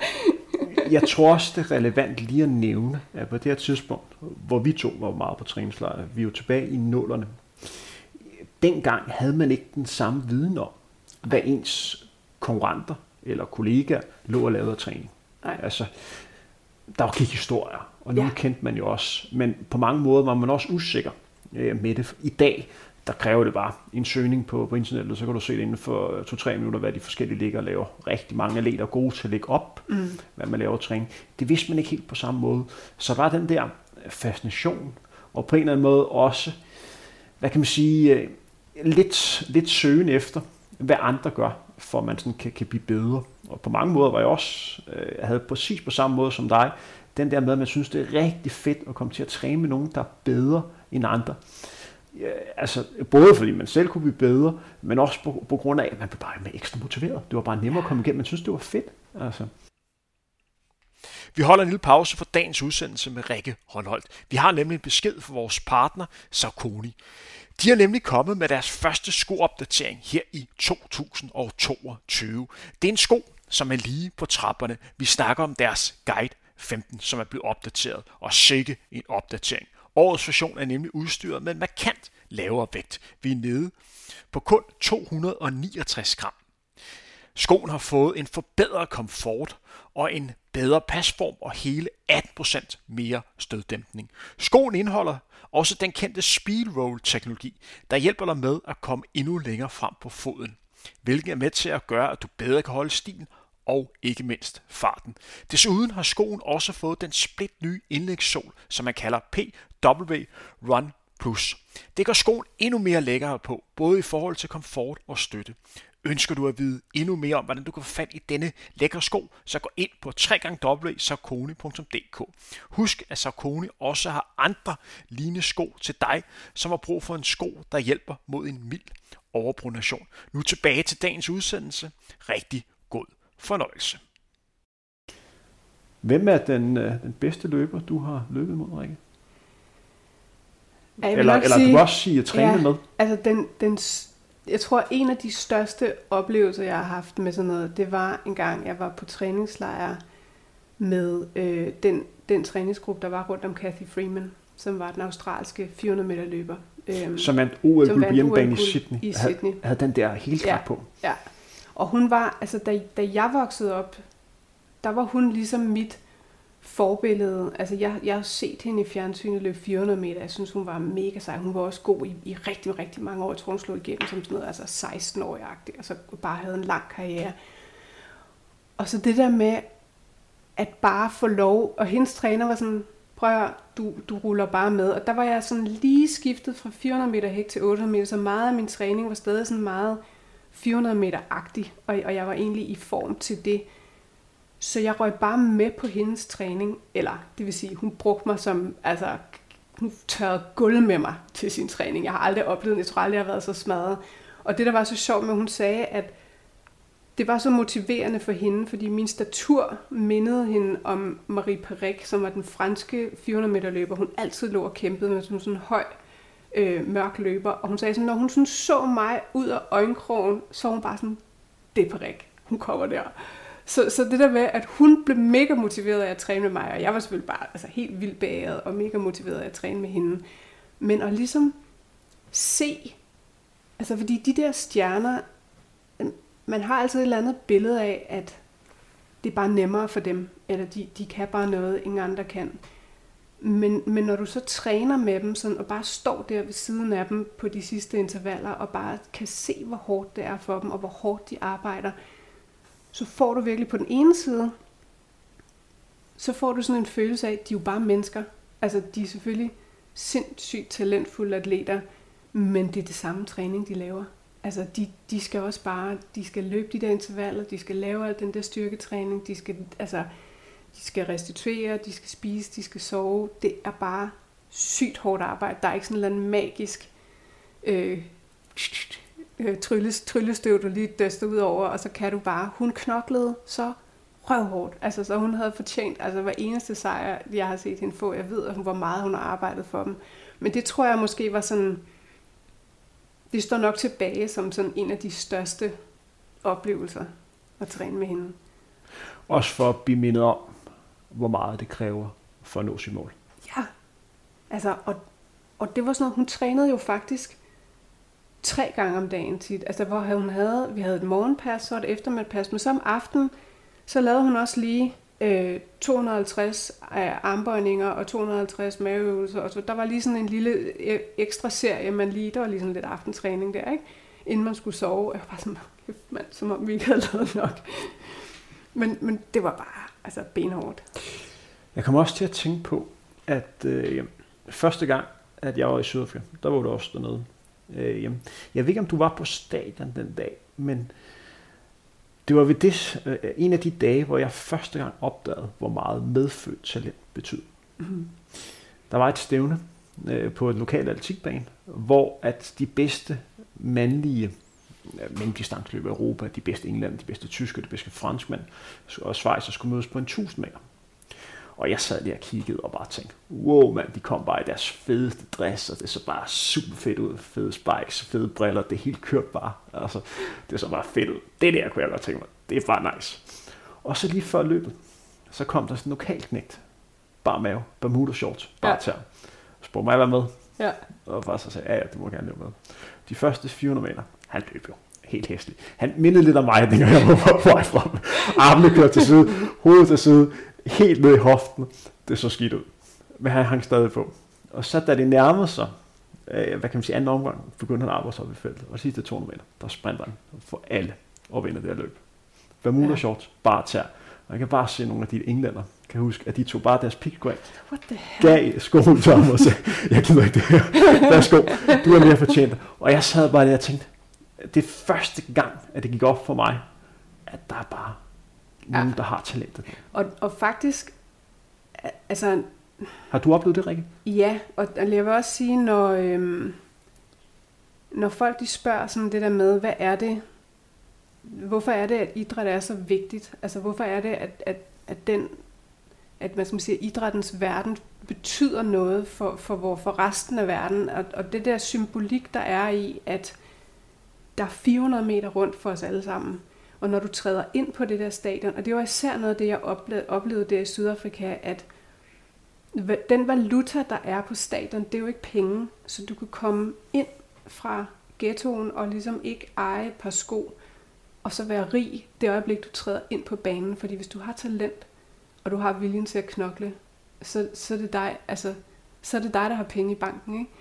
jeg tror også, det er relevant lige at nævne, at på det her tidspunkt, hvor vi to var meget på træningslejr, vi er jo tilbage i nullerne. Dengang havde man ikke den samme viden om, hvad ens konkurrenter eller kollegaer lå og lavede af træning. Nej. Altså, der var ikke historier, og nu ja. kendte man jo også. Men på mange måder var man også usikker øh, med det. I dag, der kræver det bare en søgning på, på internettet, så kan du se det inden for 2-3 minutter, hvad de forskellige ligger og laver. Rigtig mange atleter er gode til at lægge op, mm. hvad man laver træning. Det vidste man ikke helt på samme måde. Så var den der fascination, og på en eller anden måde også, hvad kan man sige, øh, lidt, lidt søgen efter, hvad andre gør, for at man sådan kan, kan blive bedre. Og på mange måder var jeg også, øh, jeg havde præcis på samme måde som dig, den der med, at man synes, det er rigtig fedt at komme til at træne med nogen, der er bedre end andre. Ja, altså, både fordi man selv kunne blive bedre, men også på, på grund af, at man blev bare ekstra motiveret. Det var bare nemmere at komme igennem. Man synes, det var fedt. Altså. Vi holder en lille pause for dagens udsendelse med Rikke Håndholdt. Vi har nemlig en besked fra vores partner, Sarkoni. De er nemlig kommet med deres første skoopdatering her i 2022. Det er en sko, som er lige på trapperne. Vi snakker om deres Guide 15, som er blevet opdateret, og sikke en opdatering. Årets version er nemlig udstyret med en markant lavere vægt. Vi er nede på kun 269 gram. Skoen har fået en forbedret komfort og en bedre pasform og hele 18% mere støddæmpning. Skoen indeholder også den kendte speed roll teknologi, der hjælper dig med at komme endnu længere frem på foden, hvilket er med til at gøre, at du bedre kan holde stilen og ikke mindst farten. Desuden har skoen også fået den split nye indlægssol, som man kalder PW Run Plus. Det gør skoen endnu mere lækkere på, både i forhold til komfort og støtte. Ønsker du at vide endnu mere om, hvordan du kan få fat i denne lækre sko, så gå ind på www.sarkoni.dk. Husk, at Sarkoni også har andre lignende sko til dig, som har brug for en sko, der hjælper mod en mild overpronation. Nu tilbage til dagens udsendelse. Rigtig god fornøjelse. Hvem er den, øh, den bedste løber, du har løbet mod, Rikke? Eller, eller sige, du også sige at træne ja, med. Altså den, den jeg tror, en af de største oplevelser, jeg har haft med sådan noget, det var en gang, jeg var på træningslejr med øh, den, den træningsgruppe, der var rundt om Kathy Freeman, som var den australske 400 meter løber. Øhm, som vandt OL på hjemmebane i Sydney. I Sydney. Havde, havde den der helt ja, på. Ja, og hun var, altså da, da jeg voksede op, der var hun ligesom mit forbillede. Altså, jeg, jeg har set hende i fjernsynet løbe 400 meter. Jeg synes, hun var mega sej. Hun var også god i, i rigtig, rigtig mange år. Jeg tror, hun slog igennem som sådan noget, altså 16-årig-agtig, og så bare havde en lang karriere. Og så det der med, at bare få lov, og hendes træner var sådan, prøv at du, du ruller bare med. Og der var jeg sådan lige skiftet fra 400 meter hæk til 800 meter, så meget af min træning var stadig sådan meget 400 meter-agtig, og, og jeg var egentlig i form til det. Så jeg røg bare med på hendes træning, eller det vil sige, hun brugte mig som, altså hun tørrede gulv med mig til sin træning. Jeg har aldrig oplevet, jeg tror aldrig, jeg har været så smadret. Og det, der var så sjovt med, hun sagde, at det var så motiverende for hende, fordi min statur mindede hende om Marie Perec, som var den franske 400 meter løber. Hun altid lå og kæmpede med sådan en høj, øh, mørk løber. Og hun sagde sådan, når hun sådan så mig ud af øjenkrogen, så var hun bare sådan, det er Perec. Hun kommer der. Så, så det der med, at hun blev mega motiveret af at træne med mig, og jeg var selvfølgelig bare altså, helt vildt beæret og mega motiveret af at træne med hende. Men at ligesom se, altså fordi de der stjerner, øhm, man har altid et eller andet billede af, at det er bare nemmere for dem, eller de, de kan bare noget, ingen andre kan. Men, men når du så træner med dem, sådan, og bare står der ved siden af dem på de sidste intervaller, og bare kan se, hvor hårdt det er for dem, og hvor hårdt de arbejder, så får du virkelig på den ene side, så får du sådan en følelse af, at de er jo bare mennesker. Altså, de er selvfølgelig sindssygt talentfulde atleter, men det er det samme træning, de laver. Altså, de, de skal også bare, de skal løbe de der intervaller, de skal lave al den der styrketræning, de skal, altså, de skal restituere, de skal spise, de skal sove. Det er bare sygt hårdt arbejde. Der er ikke sådan en eller anden magisk øh, øh, trylles, tryllestøv, du lige døster ud over, og så kan du bare. Hun knoklede så røvhårdt. Altså, så hun havde fortjent, altså hver eneste sejr, jeg har set hende få. Jeg ved, hvor meget hun har arbejdet for dem. Men det tror jeg måske var sådan, det står nok tilbage som sådan en af de største oplevelser at træne med hende. Også for at blive mindet om, hvor meget det kræver for at nå sit mål. Ja, altså, og, og det var sådan noget, hun trænede jo faktisk tre gange om dagen tit. Altså, hvor hun havde, vi havde et morgenpas, så et eftermiddagspas, men så om aftenen, så lavede hun også lige øh, 250 øh, armbøjninger og 250 maveøvelser. Og så der var lige sådan en lille e, ekstra serie, man lige, der var lige sådan lidt aftentræning der, ikke? Inden man skulle sove. Jeg var bare sådan, mand, som om vi ikke havde lavet nok. Men, men det var bare altså benhårdt. Jeg kommer også til at tænke på, at øh, første gang, at jeg var i Sydafrika, der var du også dernede. Øh, jeg ved ikke, om du var på stadion den dag, men det var ved det, øh, en af de dage, hvor jeg første gang opdagede, hvor meget medfødt talent betyder. Mm-hmm. Der var et stævne øh, på et lokalt atletikbane, hvor at de bedste mandlige øh, mellemdistanceløb i Europa, de bedste englænder, de bedste tyskere, de bedste franskmænd og Schweizer skulle mødes på en 1000 meter. Og jeg sad der og kiggede og bare tænkte, wow mand, de kom bare i deres fedeste dress, og det så bare super fedt ud. Fede spikes, fede briller, det hele kørt bare. Altså, det så bare fedt ud. Det der kunne jeg godt tænke mig. Det er bare nice. Og så lige før løbet, så kom der sådan en lokal knægt. Bare mave, Bermuda shorts, bare ja. tær. Spurgte mig at være med. Ja. Og bare så sagde ja, ja, det må gerne løbe med. De første 400 meter, han løb jo helt hæsligt. Han mindede lidt om mig, dengang jeg var på vej frem. Armene kørte til side, hovedet til side, helt ned i hoften. Det så skidt ud. Men han hang stadig på. Og så da det nærmede sig, øh, hvad kan man sige, anden omgang, begyndte han at arbejde op i feltet. Og sidste 200 meter, der sprinter han for alle og vinder det her løb. Bermuda ja. shorts, bare tær. Og jeg kan bare se nogle af de englænder, kan huske, at de tog bare deres pickguard, gav skoen til ham og sagde, jeg gider ikke det her. Værsgo, du er mere fortjent. Og jeg sad bare der og tænkte, det er første gang, at det gik op for mig, at der er bare nogen, der har talentet. Og, og faktisk, altså... Har du oplevet det, Rikke? Ja, og jeg vil også sige, når, øhm, når folk de spørger sådan det der med, hvad er det, hvorfor er det, at idræt er så vigtigt? Altså, hvorfor er det, at, at, at den, at man skal sige, idrættens verden betyder noget for, for, hvor, for resten af verden, og, og det der symbolik, der er i, at der er 400 meter rundt for os alle sammen. Og når du træder ind på det der stadion, og det var især noget af det, jeg oplevede, oplevede der i Sydafrika, at den valuta, der er på stadion, det er jo ikke penge. Så du kan komme ind fra ghettoen og ligesom ikke eje et par sko, og så være rig det øjeblik, du træder ind på banen. Fordi hvis du har talent, og du har viljen til at knokle, så, så, er, det dig, altså, så er det dig, der har penge i banken. Ikke?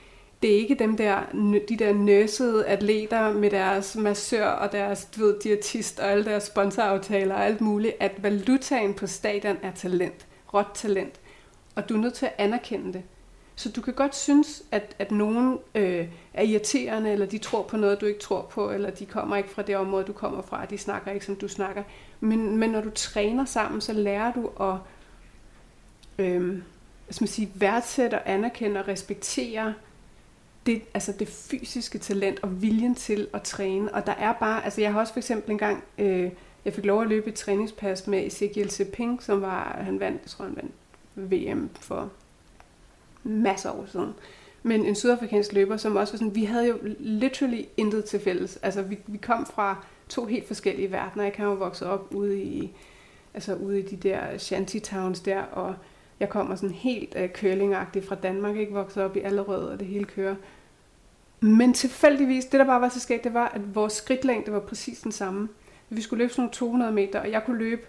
Det er ikke dem der, de der nøsede atleter med deres massør og deres du ved, diætist og alle deres sponsoraftaler og alt muligt, at valutaen på stadion er talent, råt talent. Og du er nødt til at anerkende det. Så du kan godt synes, at, at nogen øh, er irriterende, eller de tror på noget, du ikke tror på, eller de kommer ikke fra det område, du kommer fra, de snakker ikke, som du snakker. Men, men når du træner sammen, så lærer du at øh, hvad skal man sige, værdsætte og anerkende og respektere det, altså det fysiske talent og viljen til at træne. Og der er bare, altså jeg har også for eksempel engang, øh, jeg fik lov at løbe et træningspas med Ezekiel Seping, som var, han vandt, jeg tror han vandt VM for masser af år siden. Men en sydafrikansk løber, som også var sådan, vi havde jo literally intet til fælles. Altså vi, vi kom fra to helt forskellige verdener. Jeg kan jo vokset op ude i, altså ude i de der shanty towns der, og jeg kommer sådan helt øh, uh, curlingagtigt fra Danmark, ikke vokset op i Allerød, og det hele kører. Men tilfældigvis, det der bare var så skægt, det var, at vores skridtlængde var præcis den samme. Vi skulle løbe sådan nogle 200 meter, og jeg kunne løbe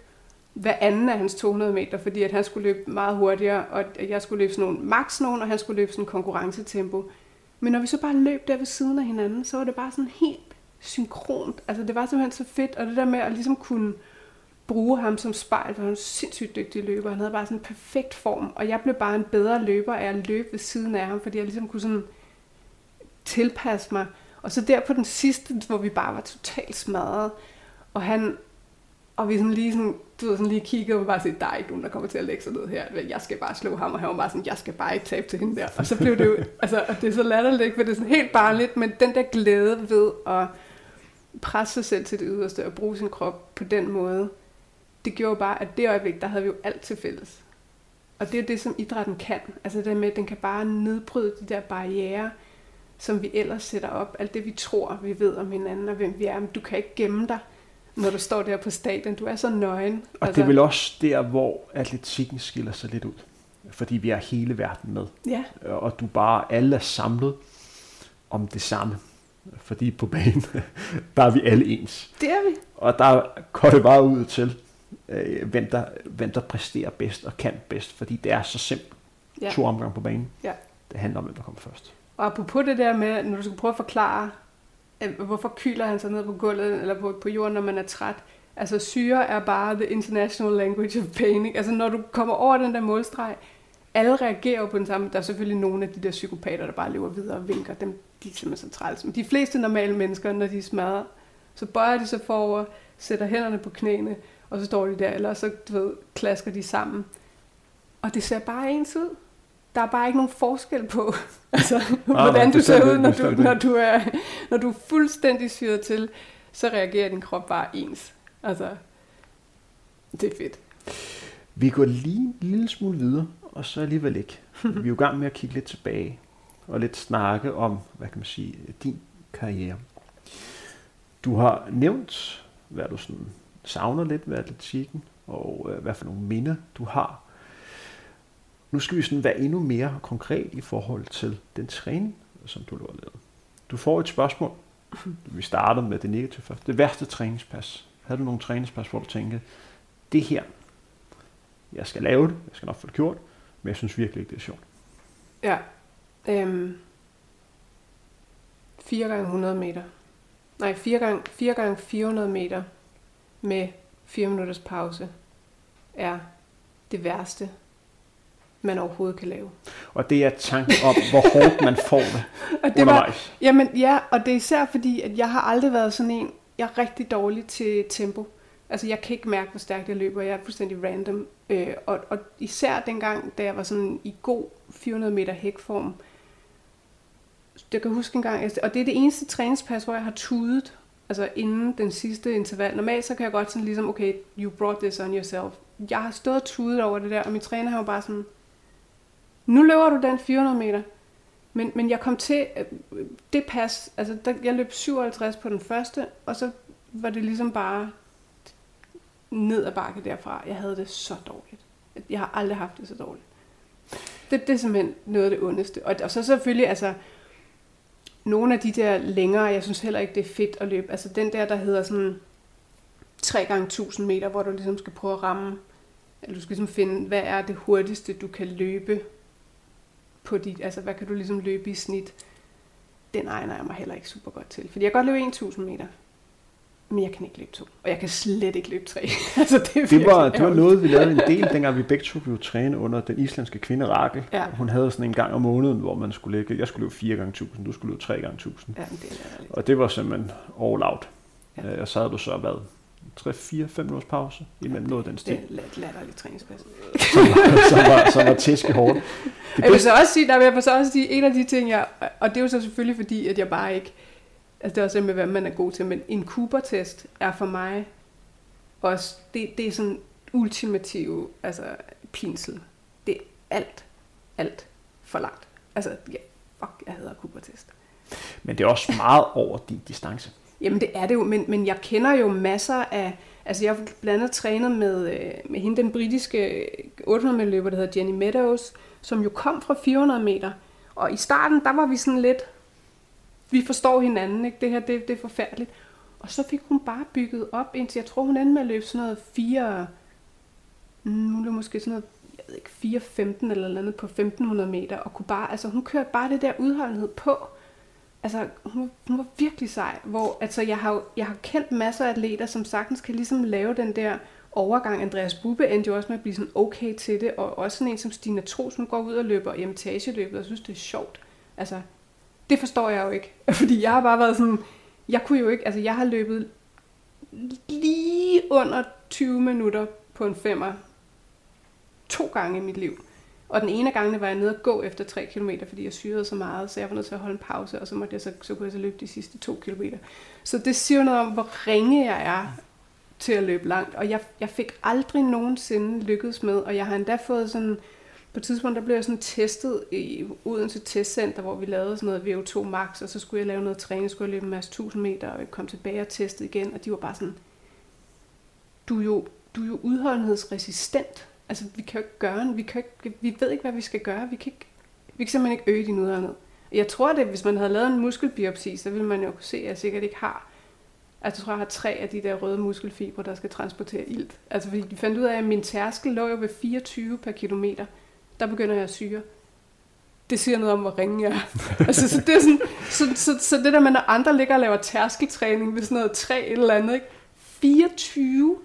hver anden af hans 200 meter, fordi at han skulle løbe meget hurtigere, og jeg skulle løbe sådan nogle max nogen, og han skulle løbe sådan en konkurrencetempo. Men når vi så bare løb der ved siden af hinanden, så var det bare sådan helt synkront. Altså det var simpelthen så fedt, og det der med at ligesom kunne bruge ham som spejl, for han var en sindssygt dygtig løber. Han havde bare sådan en perfekt form, og jeg blev bare en bedre løber af at løbe ved siden af ham, fordi jeg ligesom kunne sådan tilpasse mig. Og så der på den sidste, hvor vi bare var totalt smadret, og han, Og vi sådan lige, sådan, du ved, sådan lige kiggede og bare sagde, der er ikke nogen, der kommer til at lægge sig ned her. Jeg skal bare slå ham, og han var bare sådan, jeg skal bare ikke tabe til hende der. Og så blev det jo, (laughs) altså, og det er så latterligt, for det er sådan helt barnligt, men den der glæde ved at presse sig selv til det yderste og bruge sin krop på den måde, det gjorde jo bare, at det øjeblik, der havde vi jo alt til fælles. Og det er det, som idrætten kan. Altså det med, at den kan bare nedbryde de der barriere, som vi ellers sætter op. Alt det, vi tror, vi ved om hinanden og hvem vi er. Men du kan ikke gemme dig, når du står der på stadion. Du er så nøgen. Og altså... det er vel også der, hvor atletikken skiller sig lidt ud. Fordi vi er hele verden med. Ja. Og du bare alle er samlet om det samme. Fordi på banen, (laughs) der er vi alle ens. Det er vi. Og der går det bare ud til, øh, hvem, der, hvem der præsterer bedst og kan bedst. Fordi det er så simpelt. Ja. To omgange på banen. Ja. Det handler om, hvem der kommer først. Og apropos det der med, når du skal prøve at forklare, hvorfor kyler han sig ned på gulvet eller på, på jorden, når man er træt. Altså syre er bare the international language of pain. Ikke? Altså når du kommer over den der målstreg, alle reagerer jo på den samme. Der er selvfølgelig nogle af de der psykopater, der bare lever videre og vinker. Dem, de er simpelthen så træls. Men de fleste normale mennesker, når de smadrer, så bøjer de sig forover, sætter hænderne på knæene, og så står de der, eller så du ved, klasker de sammen. Og det ser bare ens ud. Der er bare ikke nogen forskel på, (laughs) altså, ah, (laughs) hvordan du ser ud, når du, når, du er, når du er fuldstændig syret til, så reagerer din krop bare ens. Altså, det er fedt. Vi går lige en lille smule videre, og så alligevel ikke. (laughs) Vi er jo i gang med at kigge lidt tilbage, og lidt snakke om, hvad kan man sige, din karriere. Du har nævnt, hvad du sådan savner lidt ved atletikken, og øh, hvad for nogle minder du har. Nu skal vi sådan være endnu mere konkret i forhold til den træning, som du har lavet. Du får et spørgsmål. Vi starter med det negative først. Det værste træningspas. Havde du nogle træningspas, hvor du tænkte, det her, jeg skal lave det, jeg skal nok få det gjort, men jeg synes virkelig ikke, det er sjovt. Ja. Øhm, 4 gange 100 meter. Nej, 4 gange, 4 gange 400 meter med 4 minutters pause er det værste, man overhovedet kan lave. Og det er tanken om, hvor hårdt man får det, (laughs) og det undervejs. Var, jamen ja, og det er især fordi, at jeg har aldrig været sådan en, jeg er rigtig dårlig til tempo. Altså jeg kan ikke mærke, hvor stærkt jeg løber, jeg er fuldstændig random. Øh, og, og især dengang, da jeg var sådan i god 400 meter hækform, jeg kan huske en gang, og det er det eneste træningspas, hvor jeg har tudet, altså inden den sidste interval. Normalt så kan jeg godt sådan ligesom, okay, you brought this on yourself. Jeg har stået og tudet over det der, og min træner har jo bare sådan, nu løber du den 400 meter. Men, men jeg kom til, øh, det pas, altså der, jeg løb 57 på den første, og så var det ligesom bare ned ad bakke derfra. Jeg havde det så dårligt. Jeg har aldrig haft det så dårligt. Det, det er simpelthen noget af det ondeste. Og, og så selvfølgelig, altså, nogle af de der længere, jeg synes heller ikke, det er fedt at løbe. Altså den der, der hedder sådan 3 gange 1000 meter, hvor du ligesom skal prøve at ramme, eller du skal ligesom finde, hvad er det hurtigste, du kan løbe på dit, altså hvad kan du ligesom løbe i snit. Den egner jeg mig heller ikke super godt til. Fordi jeg kan godt løbe 1000 meter, men jeg kan ikke løbe to. Og jeg kan slet ikke løbe tre. (laughs) altså, det, er det, var, det var noget, vi lavede en del, dengang vi begge to blev træne under den islandske kvinde Rakel. Ja. Hun havde sådan en gang om måneden, hvor man skulle lægge, jeg skulle løbe 4 gange 1000, du skulle løbe 3 gange 1000. Ja, det og det var simpelthen all out. Ja. Og så havde du så været 3, 4, 5 minutters pause imellem noget den stil. Det er latterligt træningspas. som, var, som, var, som var tæske hårdt. jeg vil så også sige, der vil jeg så også sige, en af de ting, jeg, og det er jo så selvfølgelig fordi, at jeg bare ikke, Altså det er også med, hvad man er god til, men en Cooper-test er for mig også, det, det er sådan ultimative altså, pinsel. Det er alt, alt for langt. Altså, ja, fuck, jeg hedder Cooper-test. Men det er også meget over din distance. Jamen det er det jo, men, men jeg kender jo masser af, altså jeg har blandt andet trænet med, øh, med hende, den britiske øh, 800 meter løber, der hedder Jenny Meadows, som jo kom fra 400 meter. Og i starten, der var vi sådan lidt, vi forstår hinanden, ikke? det her det, det er forfærdeligt. Og så fik hun bare bygget op, indtil jeg tror, hun endte med at løbe sådan noget 4, mm, nu er måske sådan noget, jeg ved ikke, 4, 15 eller andet på 1500 meter, og kunne bare, altså hun kørte bare det der udholdenhed på. Altså, hun, hun var virkelig sej, hvor, altså jeg har, jeg har kendt masser af atleter, som sagtens kan ligesom lave den der overgang. Andreas Bube endte jo også med at blive sådan okay til det, og også sådan en som Stina Tros, hun går ud og løber i løbet og synes, det er sjovt. Altså, det forstår jeg jo ikke. (laughs) Fordi jeg har bare været sådan, jeg kunne jo ikke, altså jeg har løbet lige under 20 minutter på en femmer to gange i mit liv. Og den ene gang var jeg nede og gå efter 3 km, fordi jeg syrede så meget, så jeg var nødt til at holde en pause, og så, måtte jeg så, så kunne jeg så løbe de sidste 2 km. Så det siger noget om, hvor ringe jeg er til at løbe langt. Og jeg, jeg fik aldrig nogensinde lykkedes med, og jeg har endda fået sådan, på et tidspunkt, der blev jeg sådan testet i Odense Testcenter, hvor vi lavede sådan noget VO2 max, og så skulle jeg lave noget træning, skulle jeg løbe en masse 1000 meter, og jeg kom tilbage og testede igen, og de var bare sådan, du er jo, du er jo udholdenhedsresistent. Altså, vi kan jo ikke gøre vi, kan ikke, vi ved ikke, hvad vi skal gøre. Vi kan, ikke, vi kan simpelthen ikke øge din udholdenhed. Jeg tror, det, hvis man havde lavet en muskelbiopsi, så ville man jo kunne se, at jeg sikkert ikke har Altså, jeg tror, jeg har tre af de der røde muskelfibre, der skal transportere ilt. Altså, fordi de fandt ud af, at min tærskel lå jo ved 24 per kilometer. Der begynder jeg at syre. Det siger noget om, hvor ringe jeg er. (laughs) altså, så, det er sådan, så, så, så, det der med, når andre ligger og laver tærskeltræning ved sådan noget 3 eller andet, ikke? 24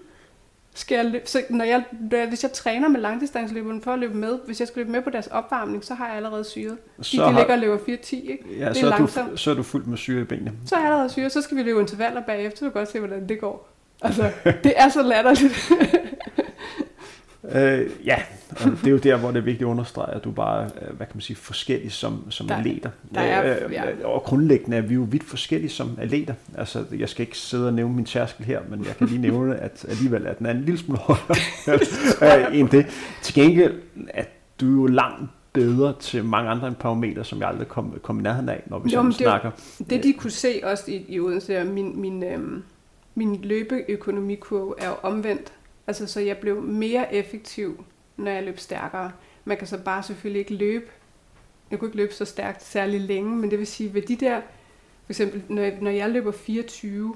skal jeg løbe, så når jeg, hvis jeg træner med langdistanceløberne for at løbe med, hvis jeg skal løbe med på deres opvarmning, så har jeg allerede syret. Så de, de ligger og løber 4-10, ikke? Ja, det så, er langsomt. du, så er du fuldt med syre i benene. Så er jeg allerede syre, så skal vi løbe intervaller bagefter, så du kan godt se, hvordan det går. Altså, det er så latterligt. (laughs) Øh, ja, og det er jo der, hvor det er vigtigt at understrege, at du bare øh, hvad kan man sige, forskellig som, som der, atleter. Der er, øh, ja. Og grundlæggende er vi jo vidt forskellige som atleter. Altså, jeg skal ikke sidde og nævne min tærskel her, men jeg kan lige nævne, at alligevel at den er en lille smule højere (laughs) end det. Til gengæld, at du er jo langt bedre til mange andre parametre, som jeg aldrig kom, kom i nærheden af, når vi jo, det, snakker. Det de kunne se også i, i Odense, min, min, øhm, min løbeøkonomikurve er jo omvendt Altså, så jeg blev mere effektiv, når jeg løb stærkere. Man kan så bare selvfølgelig ikke løbe. Jeg kunne ikke løbe så stærkt særlig længe, men det vil sige, ved de der, for eksempel, når jeg, når jeg løber 24,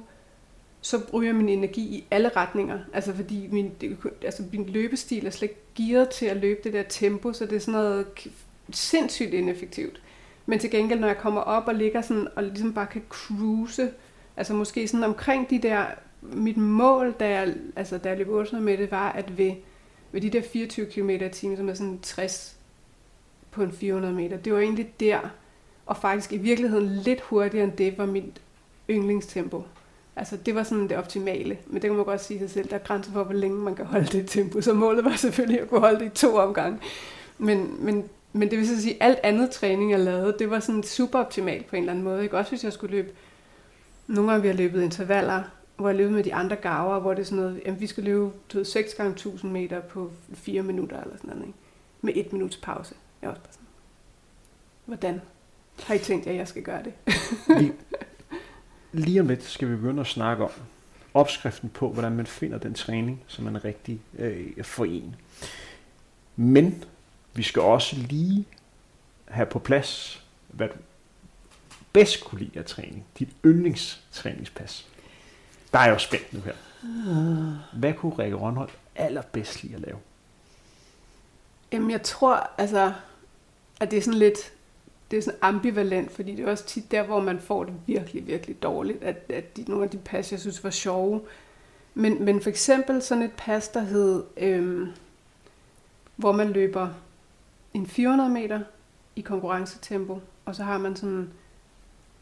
så bruger jeg min energi i alle retninger. Altså fordi min, altså min løbestil er slet ikke gearet til at løbe det der tempo, så det er sådan noget sindssygt ineffektivt. Men til gengæld, når jeg kommer op og ligger sådan, og ligesom bare kan cruise, altså måske sådan omkring de der mit mål, da jeg, altså, da jeg løb 800 med det, var, at ved, ved de der 24 km i timen, som er sådan 60 på en 400 meter, det var egentlig der, og faktisk i virkeligheden lidt hurtigere end det var mit yndlingstempo. Altså det var sådan det optimale, men det kan man godt sige sig selv, der er grænser for, hvor længe man kan holde det tempo, så målet var selvfølgelig at kunne holde det i to omgange. Men, men, men det vil så sige, at alt andet træning, jeg lavede, det var sådan super optimalt på en eller anden måde. Ikke? Også hvis jeg skulle løbe, nogle gange vi har løbet intervaller, hvor jeg løb med de andre gaver, hvor det er sådan noget, jamen, vi skal løbe ved, 6 gange 1000 meter på 4 minutter eller sådan noget, ikke? med et minuts pause. Jeg var også bare sådan, hvordan har I tænkt, at jeg skal gøre det? lige, lige om lidt skal vi begynde at snakke om opskriften på, hvordan man finder den træning, som er rigtig øh, for en. Men vi skal også lige have på plads, hvad du bedst kunne lide af træning. Dit yndlingstræningspas der er jo spændt nu her. Hvad kunne Rikke Rønholdt allerbedst lide at lave? Jamen, jeg tror, altså, at det er sådan lidt, det er sådan ambivalent, fordi det er også tit der, hvor man får det virkelig, virkelig dårligt, at, at de, nogle af de pas, jeg synes var sjove. Men, men for eksempel sådan et pas, der hed, øhm, hvor man løber en 400 meter i konkurrencetempo, og så har man sådan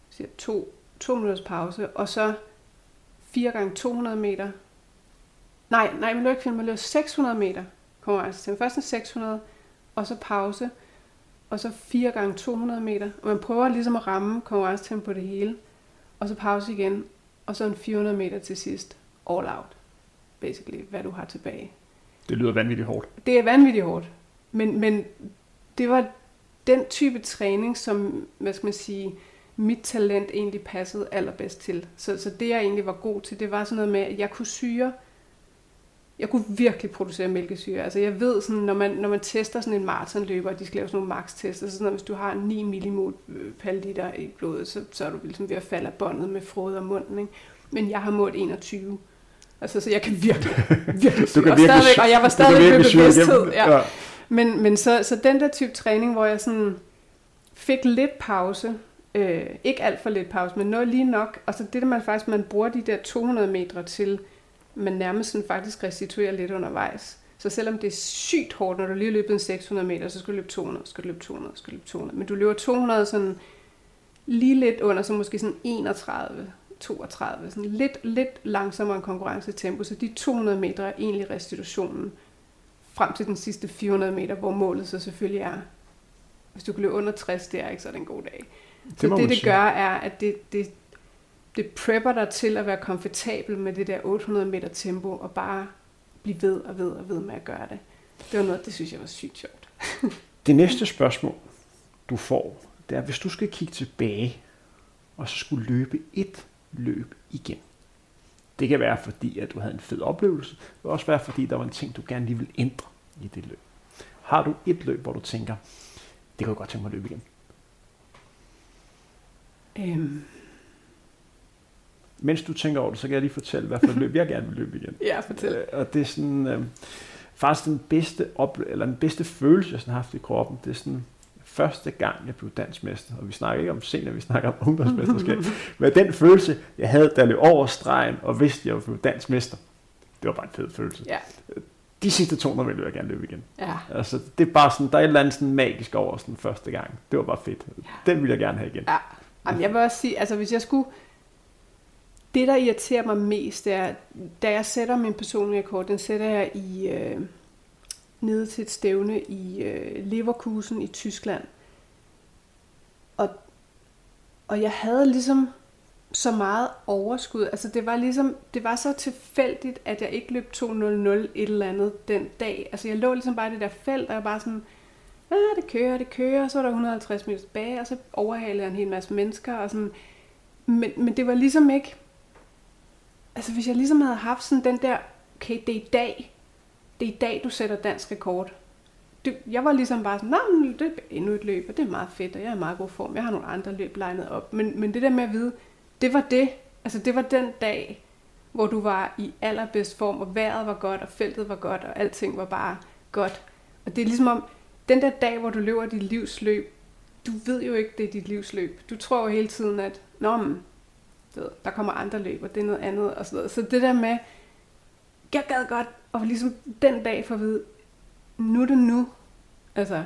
siger, to, to minutters pause, og så 4 gange 200 meter. Nej, nej, man løber ikke man løber 600 meter konkurrence. Først en 600, og så pause, og så 4 gange 200 meter. Og man prøver ligesom at ramme konkurrencetempo på det hele, og så pause igen, og så en 400 meter til sidst. All out, basically, hvad du har tilbage. Det lyder vanvittigt hårdt. Det er vanvittigt hårdt. Men, men det var den type træning, som, hvad skal man sige, mit talent egentlig passede allerbedst til. Så, så det jeg egentlig var god til, det var sådan noget med, at jeg kunne syre, jeg kunne virkelig producere mælkesyre. Altså jeg ved, sådan, når, man, når man tester sådan en maratonløber, og de skal lave sådan nogle max-tester, så sådan noget, hvis du har 9 millimol øh, per liter i blodet, så, så er du ligesom ved at falde af båndet med frode og munden. Ikke? Men jeg har målt 21. Altså, så jeg kan virkelig, (laughs) virkelig syre. du kan og, virkelig, og jeg var stadigvæk ved bevidsthed. Ja. ja. Men, men så, så den der type træning, hvor jeg sådan fik lidt pause, Øh, ikke alt for lidt pause, men noget lige nok. Og så det, der man faktisk, man bruger de der 200 meter til, man nærmest sådan faktisk restituerer lidt undervejs. Så selvom det er sygt hårdt, når du lige har løbet en 600 meter, så skal du løbe 200, skal du løbe 200, skal du løbe 200. Men du løber 200 sådan lige lidt under, så måske sådan 31 32, sådan lidt, lidt langsommere konkurrencetempo, så de 200 meter er egentlig restitutionen frem til den sidste 400 meter, hvor målet så selvfølgelig er, hvis du kan løbe under 60, det er ikke så en god dag. Det så det, det gør, er, at det, det, det prepper dig til at være komfortabel med det der 800 meter tempo, og bare blive ved og ved og ved med at gøre det. Det var noget, det synes jeg var sygt sjovt. (laughs) det næste spørgsmål, du får, det er, hvis du skal kigge tilbage, og så skulle løbe et løb igen. Det kan være, fordi at du havde en fed oplevelse. Det kan også være, fordi der var en ting, du gerne lige vil ændre i det løb. Har du et løb, hvor du tænker, det kan jeg godt tænke mig at løbe igen? Øhm. Mens du tænker over det, så kan jeg lige fortælle, hvad for et løb jeg gerne vil løbe igen. (laughs) Ja, fortæl. Øh, og det er sådan, øh, faktisk den bedste, ople- eller den bedste følelse, jeg sådan har haft i kroppen. Det er sådan, første gang, jeg blev dansmester, og vi snakker ikke om senior, vi snakker om ungdomsmesterskab, (laughs) men den følelse, jeg havde, da jeg løb over stregen, og vidste, at jeg blev dansmester, det var bare en fed følelse. Ja. De sidste 200 vil jeg gerne løbe igen. Ja. Altså, det er bare sådan, der er et eller andet sådan magisk over sådan første gang. Det var bare fedt. Ja. Den vil jeg gerne have igen. Ja. Jamen, jeg vil også sige, altså hvis jeg skulle, det der irriterer mig mest er, da jeg sætter min personlige rekord, den sætter jeg i, øh, nede til et stævne i øh, Leverkusen i Tyskland. Og, og jeg havde ligesom så meget overskud. Altså det var ligesom, det var så tilfældigt, at jeg ikke løb 2.00 et eller andet den dag. Altså jeg lå ligesom bare i det der felt, og jeg bare sådan, ah, det kører, det kører, så var der 150 meter tilbage, og så overhalede jeg en hel masse mennesker, og sådan, men, men det var ligesom ikke, altså hvis jeg ligesom havde haft sådan den der, okay, det er i dag, det er i dag, du sætter dansk rekord. Det, jeg var ligesom bare sådan, nej, det er endnu et løb, og det er meget fedt, og jeg er i meget god form. Jeg har nogle andre løb legnet op. Men, men det der med at vide, det var det. Altså det var den dag, hvor du var i allerbedst form, og vejret var godt, og feltet var godt, og alting var bare godt. Og det er ligesom om, den der dag, hvor du løber dit livsløb, du ved jo ikke, det er dit livsløb. Du tror jo hele tiden, at Nå, men, ved, der kommer andre løb, og det er noget andet, og sådan noget. Så det der med, jeg gad godt, og ligesom den dag for at vide, nu er det nu. Altså.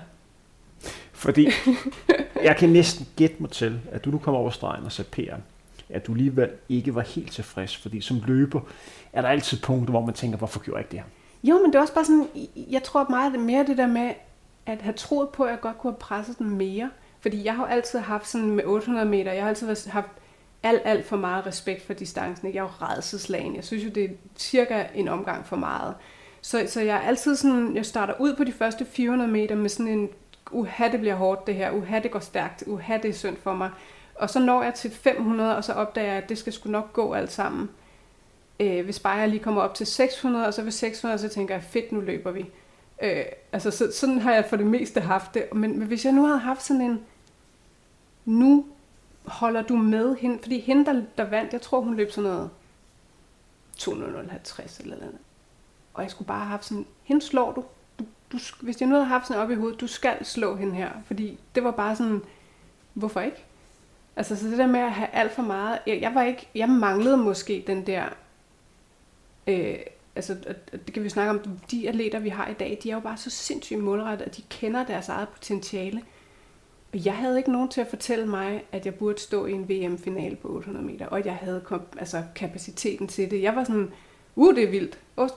Fordi (laughs) jeg kan næsten gætte mig til, at du nu kommer over stregen og ser P'eren, at du alligevel ikke var helt tilfreds, fordi som løber er der altid punkter, hvor man tænker, hvorfor gjorde jeg ikke det her? Jo, men det er også bare sådan, jeg tror meget mere det der med, at have troet på, at jeg godt kunne have presset den mere. Fordi jeg har altid haft sådan med 800 meter, jeg har altid haft alt, alt for meget respekt for distancen. Jeg er jo redselslagen. Jeg synes jo, det er cirka en omgang for meget. Så, så jeg er altid sådan, jeg starter ud på de første 400 meter med sådan en, uha, det bliver hårdt det her, uha, det går stærkt, uha, det er synd for mig. Og så når jeg til 500, og så opdager jeg, at det skal sgu nok gå alt sammen. Øh, hvis bare jeg lige kommer op til 600, og så ved 600, så tænker jeg, fedt, nu løber vi. Øh, altså, så, sådan har jeg for det meste haft det. Men, men hvis jeg nu havde haft sådan en, nu holder du med hende? Fordi hende, der, der vandt, jeg tror, hun løb sådan noget 250 eller noget. Og jeg skulle bare have haft sådan, hende slår du. du, du hvis jeg nu havde haft sådan op i hovedet, du skal slå hende her. Fordi det var bare sådan, hvorfor ikke? Altså så det der med at have alt for meget, jeg, jeg var ikke, jeg manglede måske den der, øh, altså det kan vi snakke om, de atleter vi har i dag, de er jo bare så sindssygt målrettet, at de kender deres eget potentiale. Og jeg havde ikke nogen til at fortælle mig, at jeg burde stå i en VM-finale på 800 meter, og at jeg havde altså, kapaciteten til det. Jeg var sådan, uh, det er vildt. Uh,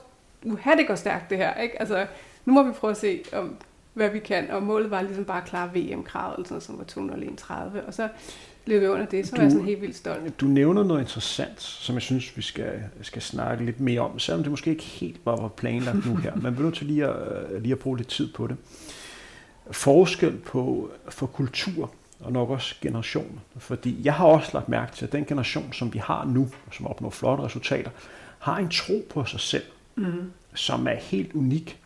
uh, det går stærkt det her. Ikke? Altså, nu må vi prøve at se, om, hvad vi kan. Og målet var ligesom bare at klare VM-kravet, eller sådan, som var 231. Og så løb jeg under det, så du, var jeg sådan helt vildt stolt. Du nævner noget interessant, som jeg synes, vi skal, skal snakke lidt mere om, selvom det måske ikke helt var planlagt nu her. Men vi er nødt til lige at, lige at bruge lidt tid på det forskel på for kultur og nok også generationer. Fordi jeg har også lagt mærke til, at den generation, som vi har nu, som opnår flotte resultater, har en tro på sig selv, mm. som er helt unik,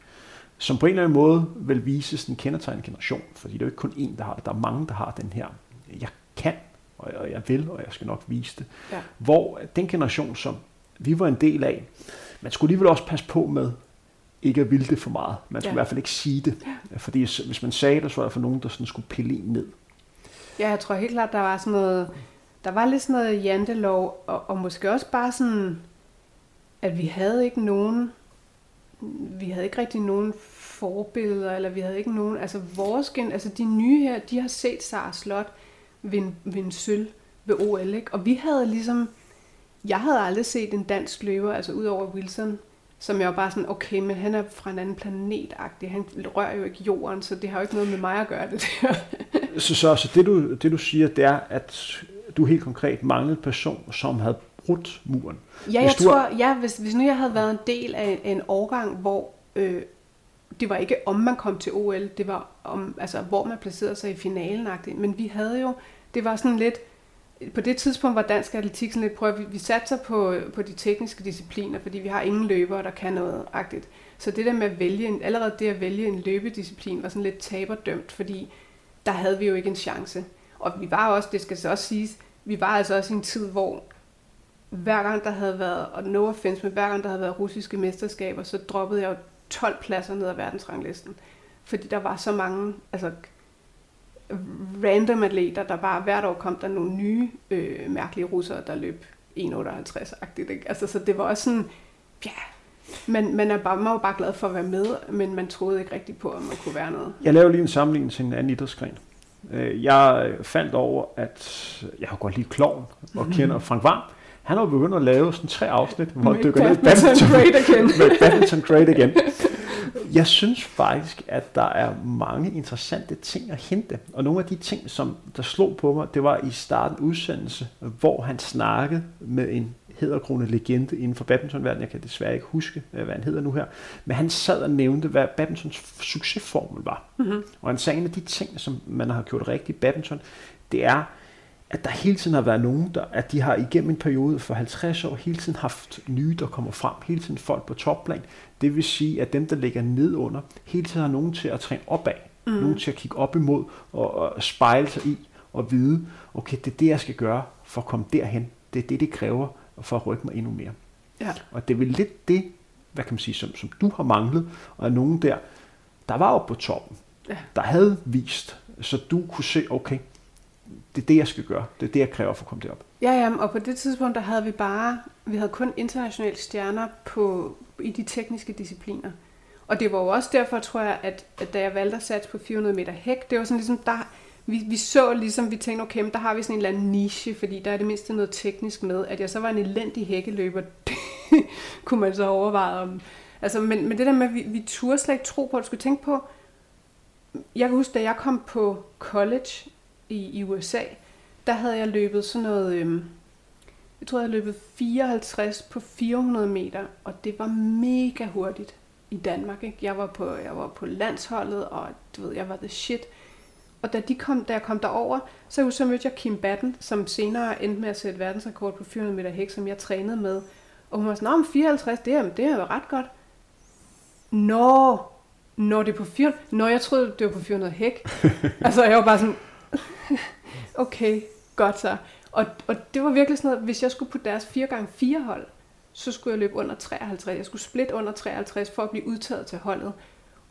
som på en eller anden måde vil vise sådan en kendetegnet generation, fordi det er jo ikke kun én, der har det, der er mange, der har den her, jeg kan, og jeg vil, og jeg skal nok vise det. Ja. Hvor den generation, som vi var en del af, man skulle alligevel også passe på med, ikke at ville det for meget. Man skulle ja. i hvert fald ikke sige det. Ja. Fordi hvis man sagde det, så var der for nogen, der sådan skulle pille en ned. Ja, jeg tror helt klart, der var sådan noget, der var lidt sådan noget jantelov, og, og måske også bare sådan, at vi havde ikke nogen, vi havde ikke rigtig nogen forbilleder, eller vi havde ikke nogen, altså vores gen, altså de nye her, de har set Sara Slot vinde, vinde sølv ved OL, ikke? og vi havde ligesom, jeg havde aldrig set en dansk løber, altså ud over Wilson, som jeg var bare sådan, okay, men han er fra en anden planet -agtig. Han rører jo ikke jorden, så det har jo ikke noget med mig at gøre det der. (laughs) så, så, så det, du, det du siger, det er, at du helt konkret manglede en person, som havde brudt muren. Ja, jeg tror, har... ja, hvis, hvis nu jeg havde været en del af en årgang, hvor øh, det var ikke om man kom til OL, det var om, altså, hvor man placerede sig i finalen. Men vi havde jo, det var sådan lidt, på det tidspunkt var dansk atletik sådan lidt, prøv vi, vi satser på, på de tekniske discipliner, fordi vi har ingen løbere, der kan noget agtigt. Så det der med at vælge, en, allerede det at vælge en løbedisciplin var sådan lidt taberdømt, fordi der havde vi jo ikke en chance. Og vi var også, det skal så også siges, vi var altså også i en tid, hvor hver gang der havde været, og no offense, men hver gang der havde været russiske mesterskaber, så droppede jeg jo 12 pladser ned ad verdensranglisten. Fordi der var så mange, altså random atleter, der bare hvert år kom der nogle nye øh, mærkelige russere, der løb 1,58-agtigt. Altså, så det var også sådan, ja, man, man, er bare, man var bare glad for at være med, men man troede ikke rigtigt på, at man kunne være noget. Jeg laver lige en sammenligning til en anden idrætsgren. Øh, jeg faldt over, at jeg har godt lige klovn og mhm. kender Frank Varm. Han har begyndt at lave sådan tre afsnit, hvor han dykker ned i badminton, great again. badminton great again. (laughs) Jeg synes faktisk, at der er mange interessante ting at hente. Og nogle af de ting, som der slog på mig, det var i starten udsendelse, hvor han snakkede med en hedderkrone legende inden for badmintonverdenen. Jeg kan desværre ikke huske, hvad han hedder nu her. Men han sad og nævnte, hvad badmintons succesformel var. Mm-hmm. Og han sagde, en af de ting, som man har gjort rigtigt i badminton, det er, at der hele tiden har været nogen, der, at de har igennem en periode for 50 år hele tiden haft nye, der kommer frem, hele tiden folk på topplan. Det vil sige, at dem, der ligger ned under, hele tiden har nogen til at træne opad, mm. nogen til at kigge op imod og, og spejle sig i og vide, okay, det er det, jeg skal gøre for at komme derhen. Det er det, det kræver for at rykke mig endnu mere. Ja. Og det er vel lidt det, hvad kan man sige, som, som du har manglet, og nogen der, der var oppe på toppen, ja. der havde vist, så du kunne se, okay, det er det, jeg skal gøre. Det er det, jeg kræver for at komme derop. Ja, ja, og på det tidspunkt, der havde vi bare, vi havde kun internationale stjerner på, i de tekniske discipliner. Og det var jo også derfor, tror jeg, at, at da jeg valgte at satse på 400 meter hæk, det var sådan ligesom, der, vi, vi så ligesom, vi tænkte, okay, der har vi sådan en eller anden niche, fordi der er det mindste noget teknisk med. At jeg så var en elendig hækkeløber, det (laughs) kunne man så overveje om. Altså, men, men det der med, at vi, vi turde slet ikke tro på, at du skulle tænke på, jeg kan huske, da jeg kom på college i, i USA, der havde jeg løbet sådan noget, øhm, jeg tror, jeg havde løbet 54 på 400 meter, og det var mega hurtigt i Danmark. Ikke? Jeg, var på, jeg var på landsholdet, og du ved, jeg var the shit. Og da, de kom, da jeg kom derover, så, så mødte jeg Kim Batten, som senere endte med at sætte verdensrekord på 400 meter hæk, som jeg trænede med. Og hun var sådan, om 54, det er, det er jo ret godt. Nå, når det er på 400, når jeg troede, det var på 400 hæk. (laughs) altså, jeg var bare sådan, (laughs) okay, godt så. Og, og det var virkelig sådan noget, hvis jeg skulle på deres 4x4 hold, så skulle jeg løbe under 53. Jeg skulle split under 53 for at blive udtaget til holdet.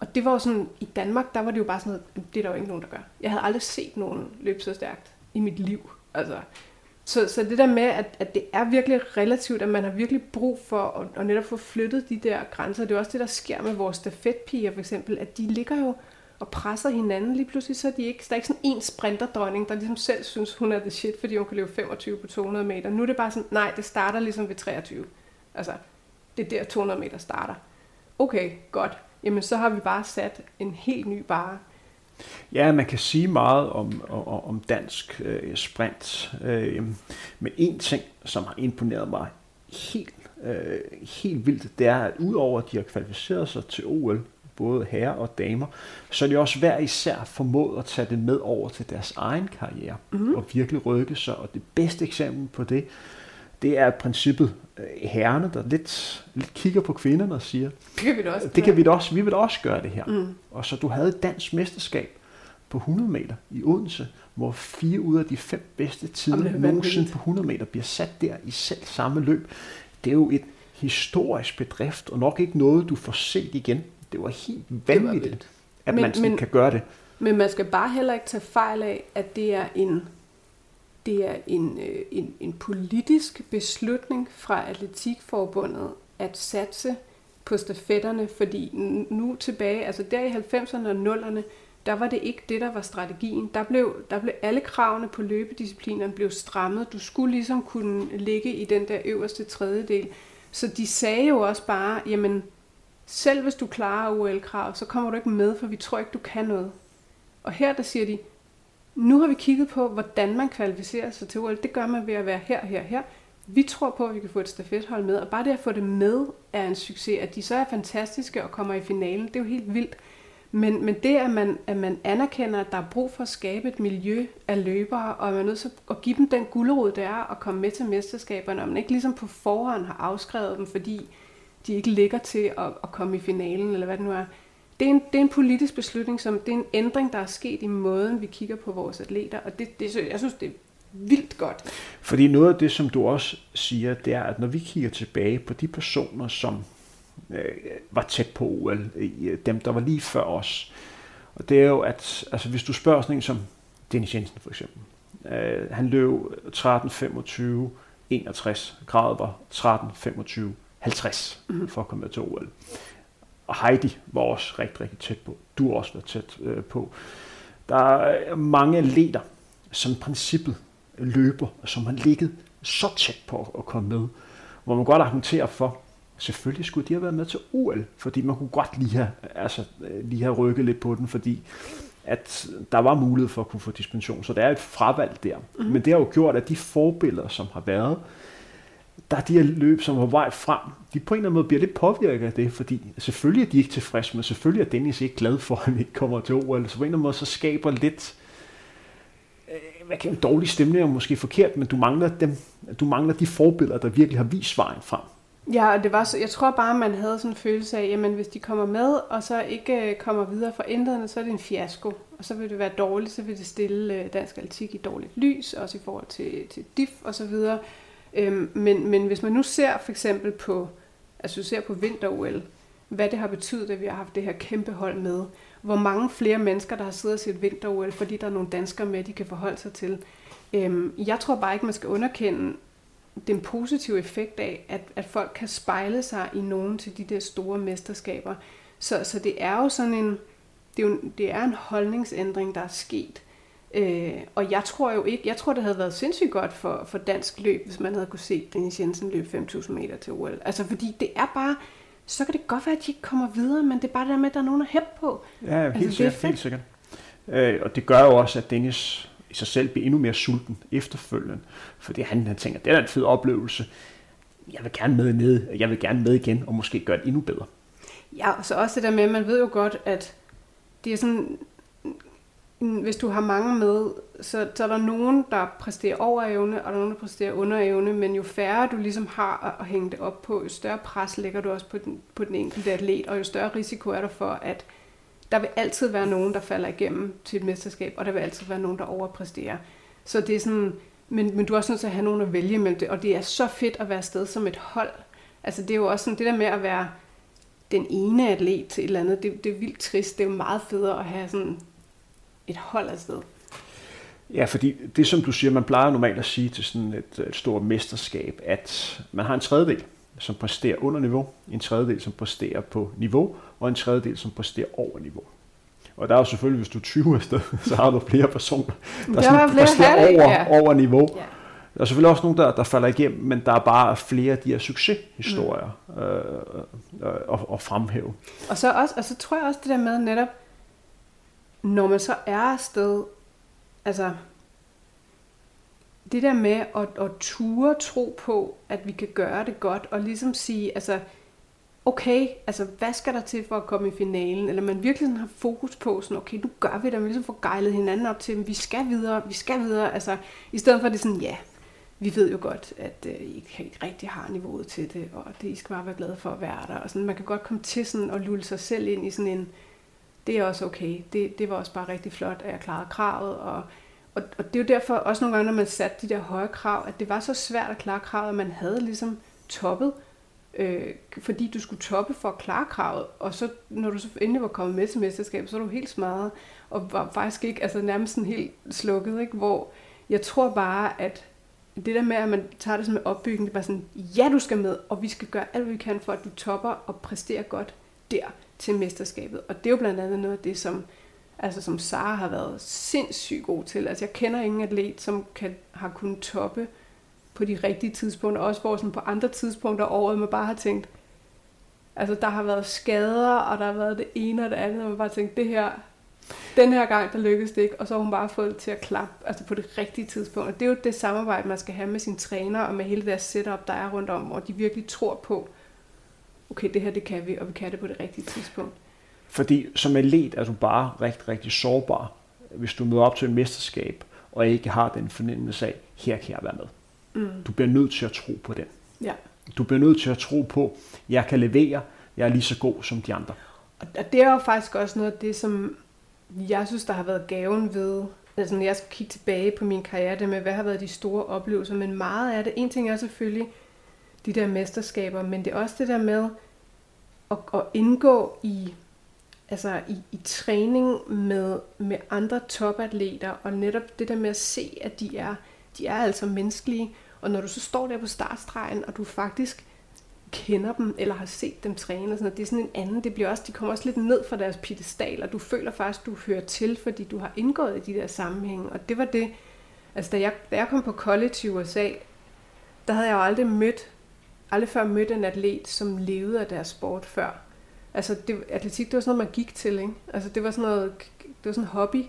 Og det var jo sådan, i Danmark, der var det jo bare sådan noget, det er der jo ikke nogen, der gør. Jeg havde aldrig set nogen løbe så stærkt i mit liv. Altså, så, så det der med, at, at det er virkelig relativt, at man har virkelig brug for at, at netop få flyttet de der grænser. Det er også det, der sker med vores stafetpiger for eksempel, at de ligger jo og presser hinanden. Lige pludselig så er de ikke, der er ikke sådan en sprinterdronning, der ligesom selv synes, hun er the shit, fordi hun kan løbe 25 på 200 meter. Nu er det bare sådan, nej, det starter ligesom ved 23. Altså, det er der 200 meter starter. Okay, godt. Jamen, så har vi bare sat en helt ny bare. Ja, man kan sige meget om, om, om dansk øh, sprint. Øh, men en ting, som har imponeret mig helt, øh, helt vildt, det er, at udover at de har kvalificeret sig til OL både herrer og damer, så de også hver især formået at tage det med over til deres egen karriere mm. og virkelig rykke sig. Og det bedste eksempel på det, det er princippet øh, herrene, der lidt, lidt kigger på kvinderne og siger, det kan vi da også, det kan vi da også, vi vil da også gøre det her. Mm. Og så du havde et dansk mesterskab på 100 meter i Odense, hvor fire ud af de fem bedste tider nogensinde på 100 meter bliver sat der i selv samme løb. Det er jo et historisk bedrift, og nok ikke noget, du får set igen det var helt vanvittigt, var at men, man sådan men, kan gøre det. Men man skal bare heller ikke tage fejl af, at det er en, det er en, øh, en, en politisk beslutning fra Atletikforbundet at satse på stafetterne, fordi nu tilbage, altså der i 90'erne og 0'erne, der var det ikke det, der var strategien. Der blev, der blev alle kravene på løbedisciplinerne blev strammet. Du skulle ligesom kunne ligge i den der øverste tredjedel. Så de sagde jo også bare, jamen, selv hvis du klarer OL-krav, så kommer du ikke med, for vi tror ikke, du kan noget. Og her der siger de, nu har vi kigget på, hvordan man kvalificerer sig til OL. Det gør man ved at være her, her, her. Vi tror på, at vi kan få et stafethold med, og bare det at få det med er en succes. At de så er fantastiske og kommer i finalen, det er jo helt vildt. Men, men det, at man, at man anerkender, at der er brug for at skabe et miljø af løbere, og man er nødt til at give dem den gulderod, det er at komme med til mesterskaberne, og man ikke ligesom på forhånd har afskrevet dem, fordi de ikke ligger til at, at komme i finalen, eller hvad det nu er. Det er, en, det er en politisk beslutning, som det er en ændring, der er sket i måden, vi kigger på vores atleter, og det, det, jeg synes, det er vildt godt. Fordi noget af det, som du også siger, det er, at når vi kigger tilbage på de personer, som øh, var tæt på OL, øh, dem der var lige før os, og det er jo, at altså, hvis du spørger sådan en som Dennis Jensen for eksempel, øh, han løb 13.25 61, grader var 13.25 50 mm-hmm. for at komme med til OL. Og Heidi var også rigtig, rigtig tæt på. Du har også været tæt øh, på. Der er mange atleter, som i princippet løber, som har ligget så tæt på at komme med, hvor man godt argumenterer for, selvfølgelig skulle de have været med til OL, fordi man kunne godt lige have, altså, lige have rykket lidt på den, fordi at der var mulighed for at kunne få dispensation. Så der er et fravalg der. Mm-hmm. Men det har jo gjort, at de forbilleder, som har været, der er de her løb, som var vej frem, de på en eller anden måde bliver lidt påvirket af det, fordi selvfølgelig er de ikke tilfredse, men selvfølgelig er Dennis ikke glad for, at han ikke kommer til OL. Så på en eller anden måde, så skaber lidt øh, hvad kan en dårlig stemning er måske forkert, men du mangler, dem, du mangler de forbilleder, der virkelig har vist vejen frem. Ja, og det var så, jeg tror bare, man havde sådan en følelse af, jamen hvis de kommer med, og så ikke øh, kommer videre fra ændrene, så er det en fiasko. Og så vil det være dårligt, så vil det stille øh, dansk atletik i dårligt lys, også i forhold til, til DIF og så videre. Øhm, men, men hvis man nu ser for eksempel på, altså ser på vinter-OL, hvad det har betydet, at vi har haft det her kæmpe hold med, hvor mange flere mennesker, der har siddet og set vinter-OL, fordi der er nogle danskere med, de kan forholde sig til. Øhm, jeg tror bare ikke, man skal underkende den positive effekt af, at, at folk kan spejle sig i nogen til de der store mesterskaber. Så, så det er jo sådan en, det er, jo, det er en holdningsændring, der er sket. Øh, og jeg tror jo ikke, jeg tror det havde været sindssygt godt for, for dansk løb, hvis man havde kunne se Dennis Jensen løbe 5.000 meter til OL. Altså fordi det er bare, så kan det godt være, at de ikke kommer videre, men det er bare det der med, at der er nogen at hæppe på. Ja, helt altså, sikkert, helt sikkert. Øh, og det gør jo også, at Dennis i sig selv bliver endnu mere sulten efterfølgende, fordi han, han tænker, det er en fed oplevelse, jeg vil gerne med ned, jeg vil gerne med igen, og måske gøre det endnu bedre. Ja, og så også det der med, at man ved jo godt, at det er sådan, hvis du har mange med, så, så er der nogen, der præsterer over evne, og der er nogen, der præsterer under evne, men jo færre du ligesom har at, at hænge det op på, jo større pres lægger du også på den, på den enkelte atlet, og jo større risiko er der for, at der vil altid være nogen, der falder igennem til et mesterskab, og der vil altid være nogen, der overpræsterer. Så det er sådan, men, men du er også nødt til at have nogen at vælge imellem det, og det er så fedt at være sted som et hold. Altså det er jo også sådan, det der med at være den ene atlet til et eller andet, det, det er vildt trist. Det er jo meget federe at have sådan et hold afsted. Ja, fordi det som du siger, man plejer normalt at sige til sådan et, et stort mesterskab, at man har en tredjedel, som præsterer under niveau, en tredjedel, som præsterer på niveau, og en tredjedel, som præsterer over niveau. Og der er jo selvfølgelig, hvis du er 20 afsted, så har du flere personer, der, der sådan præsterer over, ja. over niveau. Ja. Der er selvfølgelig også nogen, der, der falder igennem, men der er bare flere af de her succeshistorier mm. øh, øh, at, at fremhæve. Og så, også, og så tror jeg også det der med netop, når man så er afsted, altså det der med at, at ture tro på, at vi kan gøre det godt, og ligesom sige, altså, okay, altså, hvad skal der til for at komme i finalen? Eller man virkelig sådan har fokus på, sådan, okay, nu gør vi det, og vi ligesom får gejlet hinanden op til, at vi skal videre, vi skal videre, altså, i stedet for at det sådan, ja, vi ved jo godt, at øh, I ikke rigtig har niveauet til det, og det I skal bare være glade for at være der, og sådan, man kan godt komme til sådan at lulle sig selv ind i sådan en, det er også okay, det, det var også bare rigtig flot, at jeg klarede kravet, og og, og det er jo derfor også nogle gange, når man satte de der høje krav, at det var så svært at klare kravet, at man havde ligesom toppet, øh, fordi du skulle toppe for at klare kravet, og så når du så endelig var kommet med til mesterskabet, så var du helt smadret, og var faktisk ikke, altså nærmest sådan helt slukket, ikke? hvor jeg tror bare, at det der med, at man tager det som en opbygning, det er bare sådan, ja, du skal med, og vi skal gøre alt, hvad vi kan for, at du topper og præsterer godt der til mesterskabet. Og det er jo blandt andet noget af det, som altså som Sara har været sindssygt god til. Altså jeg kender ingen atlet, som kan, har kunnet toppe på de rigtige tidspunkter, også hvor sådan på andre tidspunkter over året, man bare har tænkt, altså der har været skader, og der har været det ene og det andet, og man bare tænkt, det her, den her gang, der lykkedes det ikke, og så har hun bare fået det til at klappe altså på det rigtige tidspunkt. Og det er jo det samarbejde, man skal have med sine træner, og med hele deres setup, der er rundt om, hvor de virkelig tror på, okay, det her, det kan vi, og vi kan det på det rigtige tidspunkt. Fordi som atlet er du bare rigtig, rigtig sårbar, hvis du møder op til et mesterskab, og ikke har den fornemmelse af, her kan jeg være med. Mm. Du bliver nødt til at tro på den. Ja. Du bliver nødt til at tro på, jeg kan levere, jeg er lige så god som de andre. Og det er jo faktisk også noget af det, som jeg synes, der har været gaven ved, altså når jeg skal kigge tilbage på min karriere, det med, hvad har været de store oplevelser, men meget af det, en ting er selvfølgelig de der mesterskaber, men det er også det der med at, at indgå i altså i, i træning med, med andre topatleter, og netop det der med at se, at de er, de er altså menneskelige, og når du så står der på startstregen, og du faktisk kender dem, eller har set dem træne, og sådan noget, det er sådan en anden, det bliver også, de kommer også lidt ned fra deres pedestal, og du føler faktisk, du hører til, fordi du har indgået i de der sammenhænge, og det var det, altså da jeg, da jeg kom på college i USA, der havde jeg jo aldrig mødt, aldrig før mødt en atlet, som levede af deres sport før. Altså, det, atletik, det var sådan noget, man gik til, ikke? Altså, det var sådan noget, det var sådan en hobby.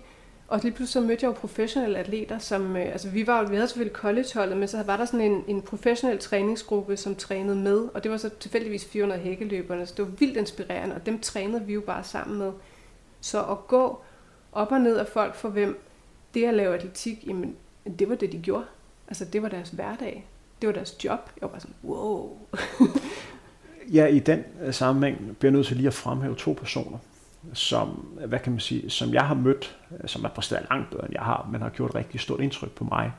Og lige pludselig så mødte jeg jo professionelle atleter, som, øh, altså vi var vi havde selvfølgelig collegeholdet, men så var der sådan en, en professionel træningsgruppe, som trænede med, og det var så tilfældigvis 400 hækkeløberne, så det var vildt inspirerende, og dem trænede vi jo bare sammen med. Så at gå op og ned af folk, for hvem det at lave atletik, jamen, det var det, de gjorde. Altså, det var deres hverdag. Det var deres job. Jeg var bare sådan, wow. (laughs) ja, i den øh, sammenhæng bliver jeg nødt til lige at fremhæve to personer, som, øh, hvad kan man sige, som jeg har mødt, øh, som er præsteret langt bedre end jeg har, men har gjort et rigtig stort indtryk på mig,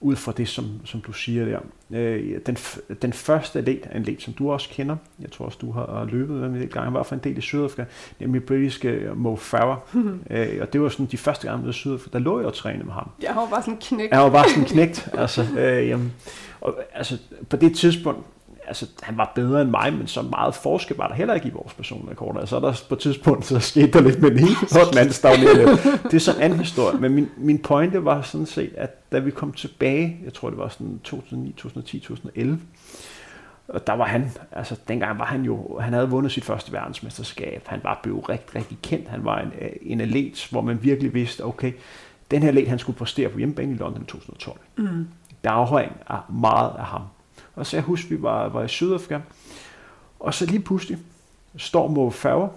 ud fra det, som, som du siger der. Øh, den, den første atlet en atlet, som du også kender, jeg tror også, du har løbet med en gang, han var for en del i Sydafrika, nemlig britiske Mo Farah. (laughs) øh, og det var sådan de første gange, jeg Sydafrika, der lå jeg og trænede med ham. Jeg var bare sådan knægt. Jeg var bare sådan knægt. altså, øh, jamen, og, altså, på det tidspunkt, altså, han var bedre end mig, men så meget forskel var der heller ikke i vores personrekord. Altså, der på et tidspunkt, så skete der lidt med den ene, og den anden stagnerede Det er sådan en anden historie. Men min, min pointe var sådan set, at da vi kom tilbage, jeg tror det var sådan 2009, 2010, 2011, og der var han, altså dengang var han jo, han havde vundet sit første verdensmesterskab, han var blevet rigtig, rigtig kendt, han var en, en atlet, hvor man virkelig vidste, okay, den her atlet, han skulle præstere på hjemmebane i London i 2012. Mm. Der afhæng af meget af ham. Og så jeg husker, vi var, var i Sydafrika, og så lige pludselig står Mo Færger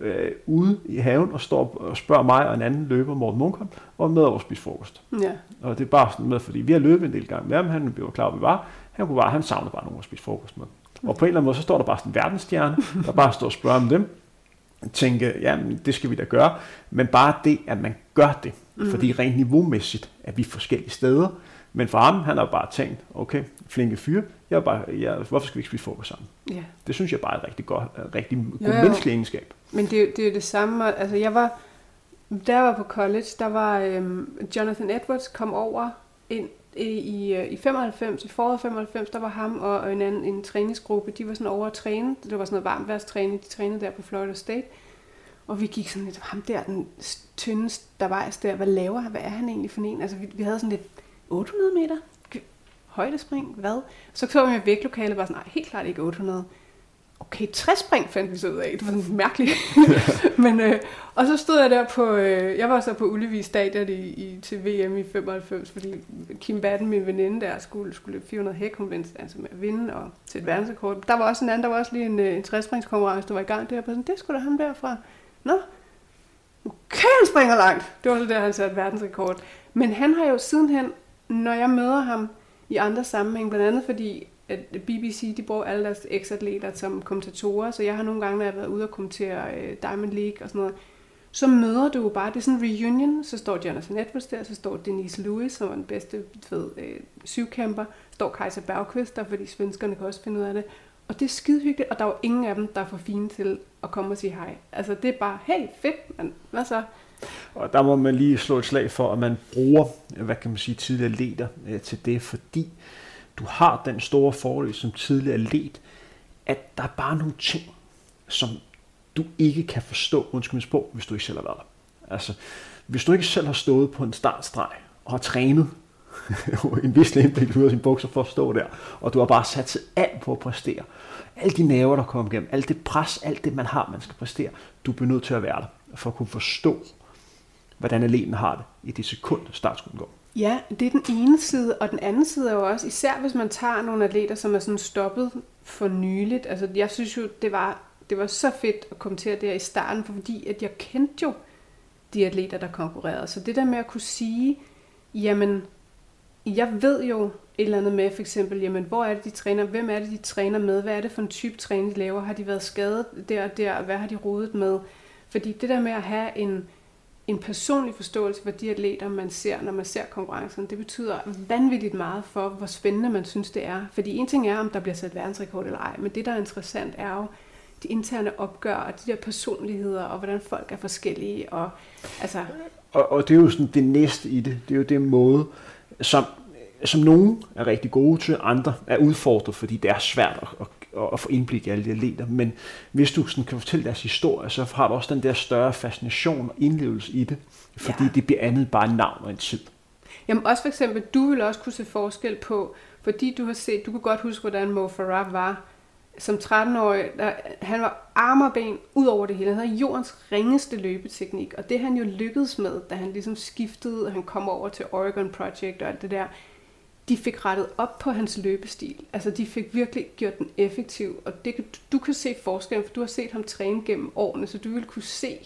øh, ude i haven og står og spørger mig og en anden løber, Morten Munkholm, om med over at spise frokost. Ja. Og det er bare sådan med, fordi vi har løbet en del gange med ham, han var klar, hvor vi var. Han, kunne bare, han savnede bare nogen at spise frokost med. Og på en eller anden måde, så står der bare sådan en verdensstjerne, der bare står og spørger om dem. Tænke, ja, det skal vi da gøre. Men bare det, at man gør det, mm. fordi rent niveaumæssigt er vi forskellige steder. Men for ham, han har bare tænkt, okay, flinke fyre, jeg er bare, jeg, hvorfor skal vi ikke spise frokost sammen? Ja. Det synes jeg bare er et rigtig godt, rigtig god jo, jo. menneskelig egenskab. Men det, det er jo det samme, altså jeg var, da jeg var på college, der var øhm, Jonathan Edwards kom over ind i, i, øh, i 95, i foråret 95, der var ham og en anden en træningsgruppe, de var sådan over at træne, det var sådan noget varmværstræning, de trænede der på Florida State, og vi gik sådan lidt, ham der, den tynde der var der, hvad laver han, hvad er han egentlig for en? Altså vi, vi havde sådan lidt 800 meter, højdespring, hvad? Så så vi med vægtlokalet bare sådan, nej, helt klart ikke 800. Okay, 60 spring fandt vi så ud af. Det var sådan mærkeligt. (laughs) (laughs) Men, øh, og så stod jeg der på, øh, jeg var så på Ullevi Stadion i, i, til VM i 95, fordi Kim Batten, min veninde der, skulle, skulle løbe 400 hæk, hun vendte altså med at vinde og til et verdensrekord. Der var også en anden, der var også lige en, øh, en 60 springskonkurrence, der var i gang der, på sådan, det skulle da ham derfra. Nå, okay, han springer langt. Det var så der, han satte verdensrekord. Men han har jo sidenhen, når jeg møder ham, i andre sammenhæng, blandt andet fordi at BBC de bruger alle deres eksatleter som kommentatorer, så jeg har nogle gange, når jeg har været ude og kommentere øh, Diamond League og sådan noget, så møder du bare, det er sådan en reunion, så står Jonathan Edwards der, så står Denise Lewis, som er den bedste ved, øh, syvkæmper, står Kaiser Bergqvist der, fordi svenskerne kan også finde ud af det, og det er skide hyggeligt, og der er jo ingen af dem, der er for fine til at komme og sige hej. Altså det er bare, hey, fedt, man. hvad så? Og der må man lige slå et slag for, at man bruger, hvad kan man sige, tidligere leder øh, til det, fordi du har den store fordel som tidligere atlet, at der er bare nogle ting, som du ikke kan forstå, undskyld mig på, hvis du ikke selv har været der. Altså, hvis du ikke selv har stået på en startstreg og har trænet (laughs) en vis indblik ud af sin bukser for at stå der, og du har bare sat sig alt på at præstere. Alle de nerver, der kommer igennem, alt det pres, alt det, man har, man skal præstere, du bliver nødt til at være der, for at kunne forstå, hvordan atleten har det i det sekund, startskuden går. Ja, det er den ene side, og den anden side er jo også, især hvis man tager nogle atleter, som er sådan stoppet for nyligt. Altså, jeg synes jo, det var, det var så fedt at kommentere det her i starten, fordi at jeg kendte jo de atleter, der konkurrerede. Så det der med at kunne sige, jamen, jeg ved jo et eller andet med, for eksempel, jamen, hvor er det, de træner, hvem er det, de træner med, hvad er det for en type træning, de laver, har de været skadet der og der, hvad har de rodet med? Fordi det der med at have en, en personlig forståelse for de atleter, man ser, når man ser konkurrencen, det betyder vanvittigt meget for, hvor spændende man synes, det er. Fordi en ting er, om der bliver sat verdensrekord eller ej, men det, der er interessant, er jo de interne opgør, og de der personligheder, og hvordan folk er forskellige. Og, altså... og, og det er jo sådan det næste i det. Det er jo det måde, som, som nogen er rigtig gode til, andre er udfordret, fordi det er svært at, at at få indblik i alle de atleter. Men hvis du sådan kan fortælle deres historie, så har du også den der større fascination og indlevelse i det, fordi ja. det bliver andet bare navn og en tid. Jamen også for eksempel, du vil også kunne se forskel på, fordi du har set, du kan godt huske, hvordan Mo Farah var som 13-årig. Der, han var arm og ben ud over det hele. Han havde jordens ringeste løbeteknik, og det han jo lykkedes med, da han ligesom skiftede, og han kom over til Oregon Project og alt det der, de fik rettet op på hans løbestil. Altså de fik virkelig gjort den effektiv, og det, du kan se forskellen, for du har set ham træne gennem årene, så du vil kunne se,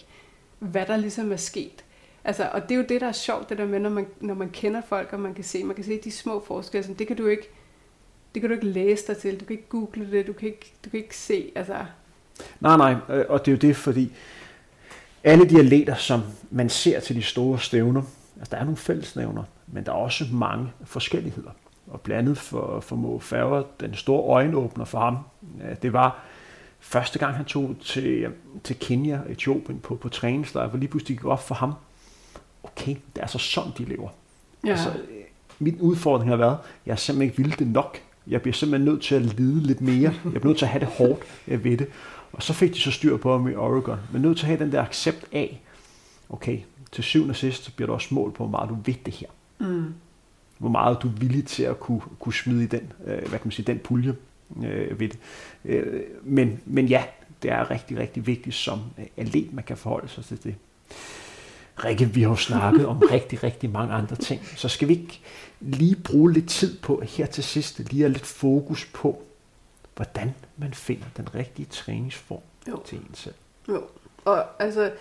hvad der ligesom er sket. Altså, og det er jo det, der er sjovt, det der med, når man, når man kender folk, og man kan se, man kan se de små forskelle, det kan du ikke, det kan du ikke læse dig til, du kan ikke google det, du kan ikke, du kan ikke se, altså... Nej, nej, øh, og det er jo det, fordi alle de atleter, som man ser til de store stævner, altså der er nogle fællesnævner, men der er også mange forskelligheder. Og blandt andet for, for Mo Farah, den store øjenåbner for ham, det var første gang han tog til, til Kenya, Etiopien på, på træningslejr, hvor lige pludselig gik op for ham, okay, det er altså sådan, de lever. Ja. Altså, min udfordring har været, jeg er simpelthen ikke vildt det nok. Jeg bliver simpelthen nødt til at lide lidt mere. Jeg bliver nødt til at have det hårdt ved det. Og så fik de så styr på ham i Oregon. Men nødt til at have den der accept af, okay, til syvende og sidst bliver der også mål på, hvor meget du ved det her. Mm. Hvor meget du er villig til at kunne, kunne smide i den, øh, hvad kan man sige, den pulje øh, ved det. Øh, men, men ja, det er rigtig, rigtig vigtigt som atlet, man kan forholde sig til det. Rikke, vi har jo snakket om (laughs) rigtig, rigtig mange andre ting, så skal vi ikke lige bruge lidt tid på her til sidst, lige at lidt fokus på, hvordan man finder den rigtige træningsform jo. til en selv. Jo, og altså,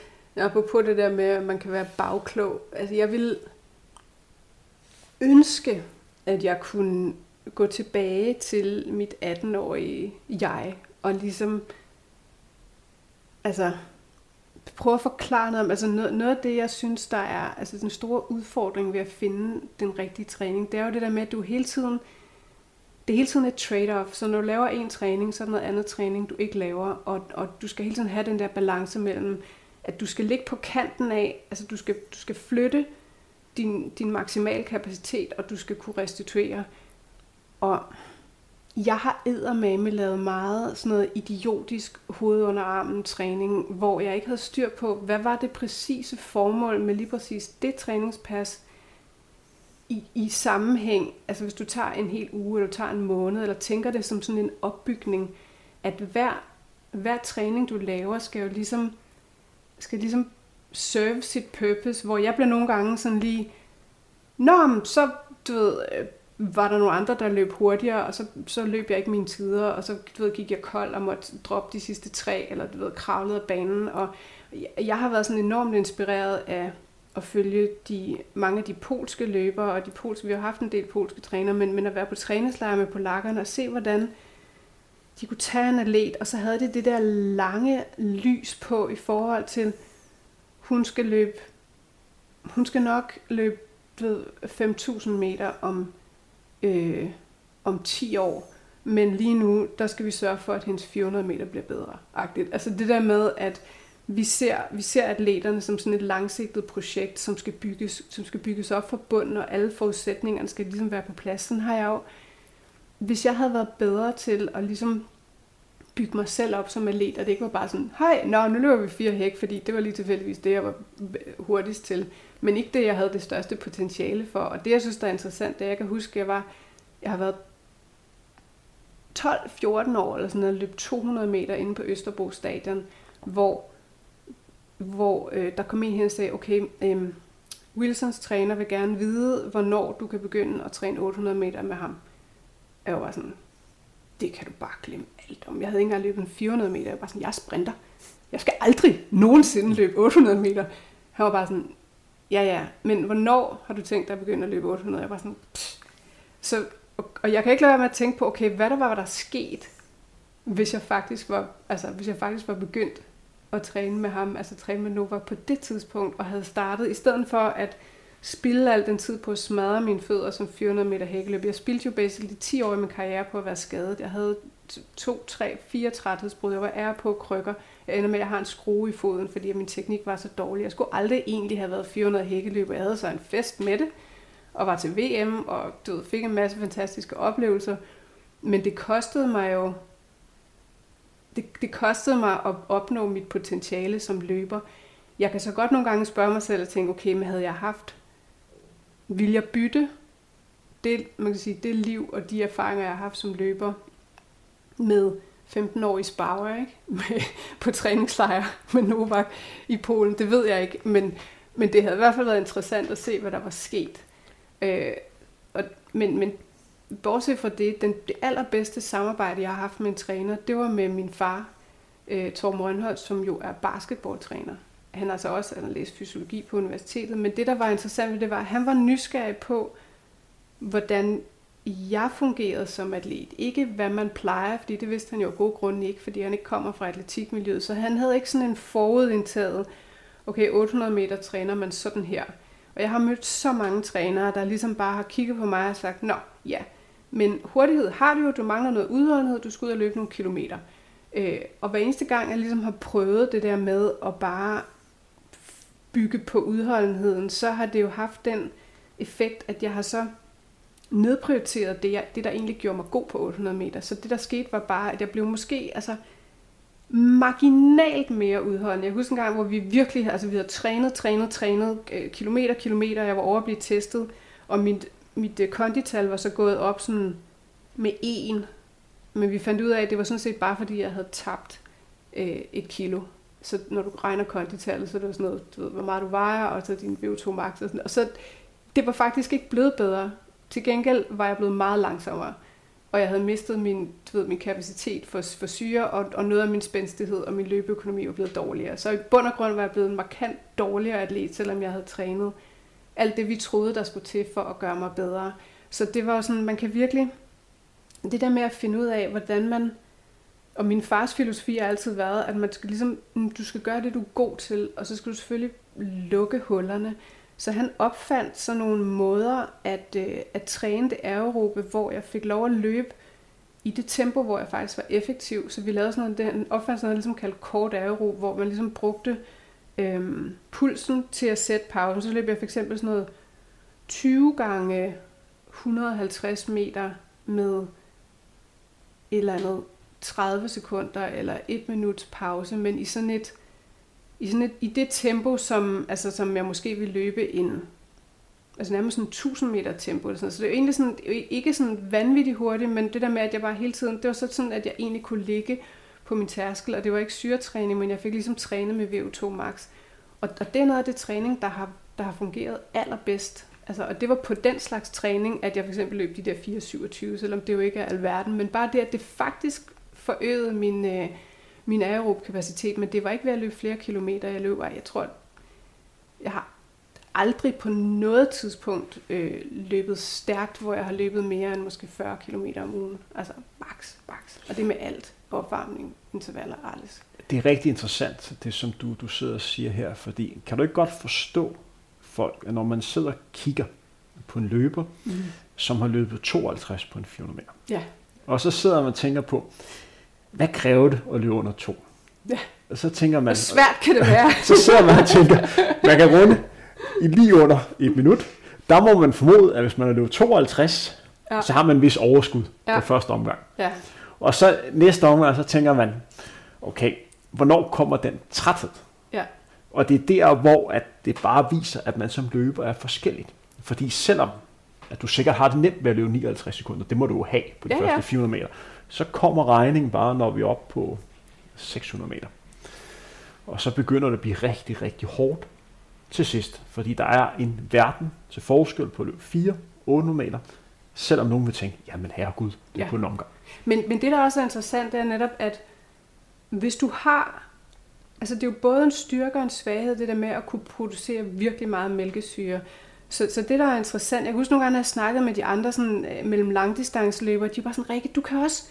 på det der med, at man kan være bagklog, altså jeg vil ønske, at jeg kunne gå tilbage til mit 18-årige jeg, og ligesom, altså, prøve at forklare noget om, altså noget, noget af det, jeg synes, der er altså den store udfordring ved at finde den rigtige træning, det er jo det der med, at du hele tiden, det er hele tiden et trade-off, så når du laver en træning, så er der noget andet træning, du ikke laver, og, og du skal hele tiden have den der balance mellem, at du skal ligge på kanten af, altså du skal, du skal flytte din, din maksimal kapacitet, og du skal kunne restituere. Og jeg har eddermame lavet meget sådan noget idiotisk hoved under armen træning, hvor jeg ikke havde styr på, hvad var det præcise formål med lige præcis det træningspas i, i sammenhæng. Altså hvis du tager en hel uge, eller du tager en måned, eller tænker det som sådan en opbygning, at hver, hver træning du laver, skal jo ligesom, skal ligesom serve sit purpose, hvor jeg bliver nogle gange sådan lige, Nå, så du ved, øh, var der nogle andre, der løb hurtigere, og så, så løb jeg ikke mine tider, og så du ved, gik jeg kold og måtte droppe de sidste tre, eller du ved, kravlede af banen. Og jeg, jeg har været sådan enormt inspireret af at følge de, mange af de polske løbere, og de polske, vi har haft en del polske træner, men, men at være på træningslejr med polakkerne og se, hvordan de kunne tage en atlet, og så havde de det der lange lys på i forhold til, hun skal løbe, hun skal nok løbe ved 5.000 meter om, øh, om 10 år, men lige nu, der skal vi sørge for, at hendes 400 meter bliver bedre. -agtigt. Altså det der med, at vi ser, vi ser atleterne som sådan et langsigtet projekt, som skal bygges, som skal bygges op fra bunden, og alle forudsætningerne skal ligesom være på plads. Sådan har jeg jo, hvis jeg havde været bedre til at ligesom bygge mig selv op som atlet, og det ikke var bare sådan, hej, nå, nu løber vi fire hæk, fordi det var lige tilfældigvis det, jeg var hurtigst til. Men ikke det, jeg havde det største potentiale for. Og det, jeg synes, der er interessant, det jeg kan huske, jeg var, jeg har været 12-14 år eller sådan noget, løb 200 meter inde på Østerbro Stadion, hvor, hvor øh, der kom en her og sagde, okay, øh, Wilsons træner vil gerne vide, hvornår du kan begynde at træne 800 meter med ham. Jeg var sådan, det kan du bare glemme alt om. Jeg havde ikke engang løbet en 400 meter. Jeg var sådan, jeg er sprinter. Jeg skal aldrig nogensinde løbe 800 meter. Han var bare sådan, ja ja, men hvornår har du tænkt dig at begynde at løbe 800? Jeg var sådan, Pff. så, og jeg kan ikke lade være med at tænke på, okay, hvad der var, hvad der sket, hvis jeg faktisk var, altså, hvis jeg faktisk var begyndt at træne med ham, altså træne med Nova på det tidspunkt, og havde startet, i stedet for at spilde al den tid på at smadre mine fødder som 400 meter hækkeløb. Jeg spildte jo basically 10 år i min karriere på at være skadet. Jeg havde to, tre, fire træthedsbrud. Jeg var ære på krykker. Jeg ender med, at jeg har en skrue i foden, fordi min teknik var så dårlig. Jeg skulle aldrig egentlig have været 400 hækkeløb. Jeg havde så en fest med det, og var til VM, og du ved, fik en masse fantastiske oplevelser. Men det kostede mig jo det, det kostede mig at opnå mit potentiale som løber. Jeg kan så godt nogle gange spørge mig selv og tænke, okay, men havde jeg haft, vil jeg bytte det, man kan sige, det liv og de erfaringer, jeg har haft som løber med 15 år i Spauer, ikke? Med, på træningslejr med Novak i Polen, det ved jeg ikke, men, men det havde i hvert fald været interessant at se, hvad der var sket. Øh, og, men, men bortset fra det, den, det allerbedste samarbejde, jeg har haft med en træner, det var med min far, øh, Torben Rønholdt, som jo er basketballtræner. Han altså så også han har læst fysiologi på universitetet, men det, der var interessant ved det, var, at han var nysgerrig på, hvordan jeg fungerede som atlet. Ikke hvad man plejer, fordi det vidste han jo af gode grunde ikke, fordi han ikke kommer fra atletikmiljøet. Så han havde ikke sådan en forudindtaget, okay, 800 meter træner man sådan her. Og jeg har mødt så mange trænere, der ligesom bare har kigget på mig og sagt, nå, ja, men hurtighed har du jo, du mangler noget udholdenhed, du skal ud og løbe nogle kilometer. Øh, og hver eneste gang, jeg ligesom har prøvet det der med at bare bygge på udholdenheden, så har det jo haft den effekt, at jeg har så nedprioriteret det, jeg, det, der egentlig gjorde mig god på 800 meter. Så det, der skete, var bare, at jeg blev måske altså, marginalt mere udholdende. Jeg husker en gang, hvor vi virkelig altså, vi havde trænet, trænet, trænet, øh, kilometer, kilometer. Jeg var over at blive testet, og mit, mit øh, kondital var så gået op sådan med en. Men vi fandt ud af, at det var sådan set bare, fordi jeg havde tabt øh, et kilo. Så når du regner konditallet, så er det sådan noget, du ved, hvor meget du vejer, og så din VO2 max og sådan Og så det var faktisk ikke blevet bedre. Til gengæld var jeg blevet meget langsommere, og jeg havde mistet min, du ved, min kapacitet for, for syre, og, og noget af min spændstighed og min løbeøkonomi var blevet dårligere. Så i bund og grund var jeg blevet en markant dårligere atlet, selvom jeg havde trænet alt det, vi troede, der skulle til for at gøre mig bedre. Så det var sådan, man kan virkelig, det der med at finde ud af, hvordan man, og min fars filosofi har altid været, at man skal ligesom, mm, du skal gøre det, du er god til, og så skal du selvfølgelig lukke hullerne. Så han opfandt sådan nogle måder at, øh, at træne det aerobe, hvor jeg fik lov at løbe i det tempo, hvor jeg faktisk var effektiv. Så vi lavede sådan noget, den opfandt sådan noget, ligesom kaldt kort aerob, hvor man ligesom brugte øh, pulsen til at sætte pausen. Så løb jeg for eksempel sådan noget 20 gange 150 meter med et eller andet 30 sekunder eller et minut pause, men i sådan et i, sådan et, i det tempo, som, altså, som jeg måske vil løbe ind. altså nærmest sådan 1000 meter tempo. Eller sådan. Så det er jo egentlig sådan, ikke sådan vanvittigt hurtigt, men det der med, at jeg bare hele tiden, det var så sådan, at jeg egentlig kunne ligge på min tærskel, og det var ikke syretræning, men jeg fik ligesom trænet med VO2 max. Og, og det er noget af det træning, der har, der har fungeret allerbedst. Altså, og det var på den slags træning, at jeg for eksempel løb de der 4.27, selvom det jo ikke er alverden, men bare det, at det faktisk forøgede min, øh, min aerob kapacitet, men det var ikke ved at løbe flere kilometer, jeg løb. Jeg tror, jeg har aldrig på noget tidspunkt øh, løbet stærkt, hvor jeg har løbet mere end måske 40 km om ugen. Altså max, max. Og det med alt. Opvarmning, intervaller, alles. Det er rigtig interessant, det som du, du sidder og siger her, fordi kan du ikke godt forstå folk, at når man sidder og kigger på en løber, mm. som har løbet 52 på en 400 meter, ja. og så sidder man og tænker på, hvad kræver det at løbe under to? Ja. Og så tænker man... Hvor svært kan det være? (laughs) så sidder man og tænker, man kan runde i lige under et minut. Der må man formode, at hvis man har løbet 52, ja. så har man en vis overskud ja. på første omgang. Ja. Og så næste omgang, så tænker man, okay, hvornår kommer den træthed? Ja. Og det er der, hvor at det bare viser, at man som løber er forskelligt. Fordi selvom at du sikkert har det nemt ved at løbe 59 sekunder, det må du jo have på de Ja, første ja. 400 meter, så kommer regningen bare, når vi er oppe på 600 meter. Og så begynder det at blive rigtig, rigtig hårdt til sidst, fordi der er en verden til forskel på løb 4, 800 meter, selvom nogen vil tænke, jamen herregud, det er Ja. kun en omgang. Men, men det, der også er interessant, det er netop, at hvis du har... Altså, det er jo både en styrke og en svaghed, det der med at kunne producere virkelig meget mælkesyre. Så, så det, der er interessant... Jeg husker nogle gange, når jeg snakkede med de andre sådan, øh, mellem langdistanceløbere, de var sådan, Rikke, du kan også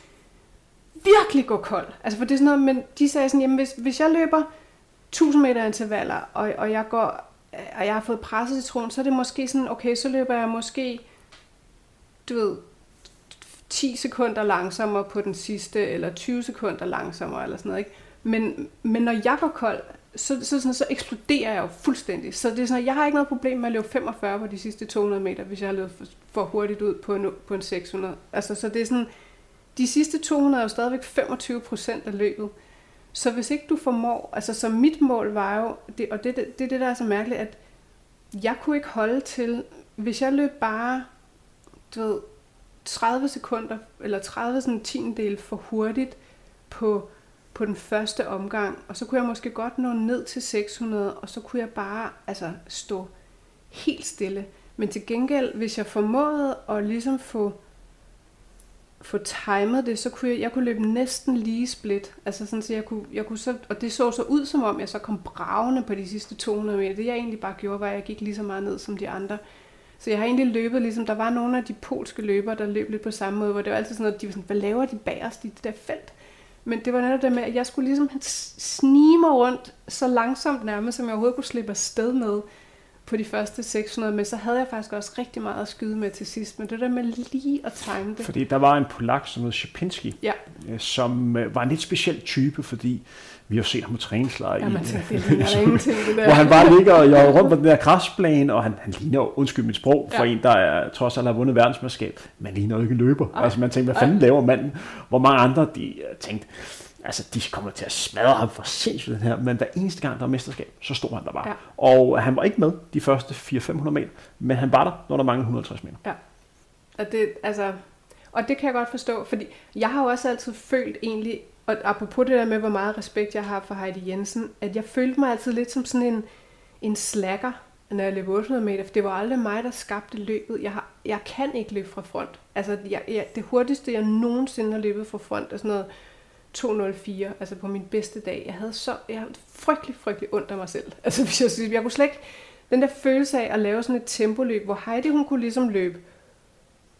virkelig gå kold. Altså, for det er sådan noget, men de sagde sådan, jamen, hvis, hvis jeg løber 1000 meter intervaller, og, og jeg går øh, og jeg har fået presset citron, så er det måske sådan, okay, så løber jeg måske, du ved, 10 sekunder langsommere på den sidste, eller 20 sekunder langsommere, eller sådan noget, ikke? Men, men når jeg går kold, så, så, sådan, så eksploderer jeg jo fuldstændig. Så det er sådan, jeg har ikke noget problem med at løbe 45 på de sidste 200 meter, hvis jeg har løbet for, for hurtigt ud på en, på en 600. Altså, så det er sådan, de sidste 200 er jo stadigvæk 25 procent af løbet. Så hvis ikke du formår, altså så mit mål var jo, det, og det, det, det er det, der er så mærkeligt, at jeg kunne ikke holde til, hvis jeg løb bare, du ved, 30 sekunder, eller 30 sådan tiendel for hurtigt på, på den første omgang, og så kunne jeg måske godt nå ned til 600, og så kunne jeg bare altså, stå helt stille. Men til gengæld, hvis jeg formåede at ligesom få, få timet det, så kunne jeg, jeg kunne løbe næsten lige split. Altså sådan, så jeg kunne, jeg kunne så, og det så så ud som om, jeg så kom bravende på de sidste 200 meter. Det jeg egentlig bare gjorde, var, at jeg gik lige så meget ned som de andre. Så jeg har egentlig løbet, ligesom der var nogle af de polske løbere, der løb lidt på samme måde, hvor det var altid sådan noget, de var sådan, hvad laver de bagerst i det der felt? Men det var netop det med, at jeg skulle ligesom snige mig rundt så langsomt nærmest, som jeg overhovedet kunne slippe afsted med på de første 600, men så havde jeg faktisk også rigtig meget at skyde med til sidst, men det der med lige at time det. Fordi der var en polak, som hed Szepinski, Ja, øh, som øh, var en lidt speciel type, fordi vi har set ham på træningslejr ja man tænkte, det ligner (laughs) ingenting, det der. hvor han bare ligger og jogger rundt på den der græsplæne, og han, han ligner, undskyld mit sprog, for Ja. en, der er, trods alt har vundet verdensmesterskab, man ligner jo ikke løber. Ej. Altså man tænker, hvad Ej. fanden laver manden? Hvor mange andre, de øh, tænkte, altså de kommer til at smadre ham for sindssygt den her, men hver eneste gang, der var mesterskab, så stod han der bare. Ja. Og han var ikke med de første 400-500 meter, men han var der, når der manglede 150 meter. Og det, altså, og det kan jeg godt forstå, fordi jeg har jo også altid følt egentlig, og apropos det der med, hvor meget respekt jeg har for Heidi Jensen, at jeg følte mig altid lidt som sådan en, en slacker, når jeg løb 800 meter, for det var aldrig mig, der skabte løbet. Jeg, har, jeg kan ikke løbe fra front. Altså, jeg, jeg, det hurtigste, jeg nogensinde har løbet fra front, er sådan noget 204, altså på min bedste dag. Jeg havde så, jeg havde frygtelig, frygtelig ondt af mig selv. (laughs) Altså, hvis jeg, synes, jeg kunne slet ikke, den der følelse af at lave sådan et tempoløb, hvor Heidi, hun kunne ligesom løbe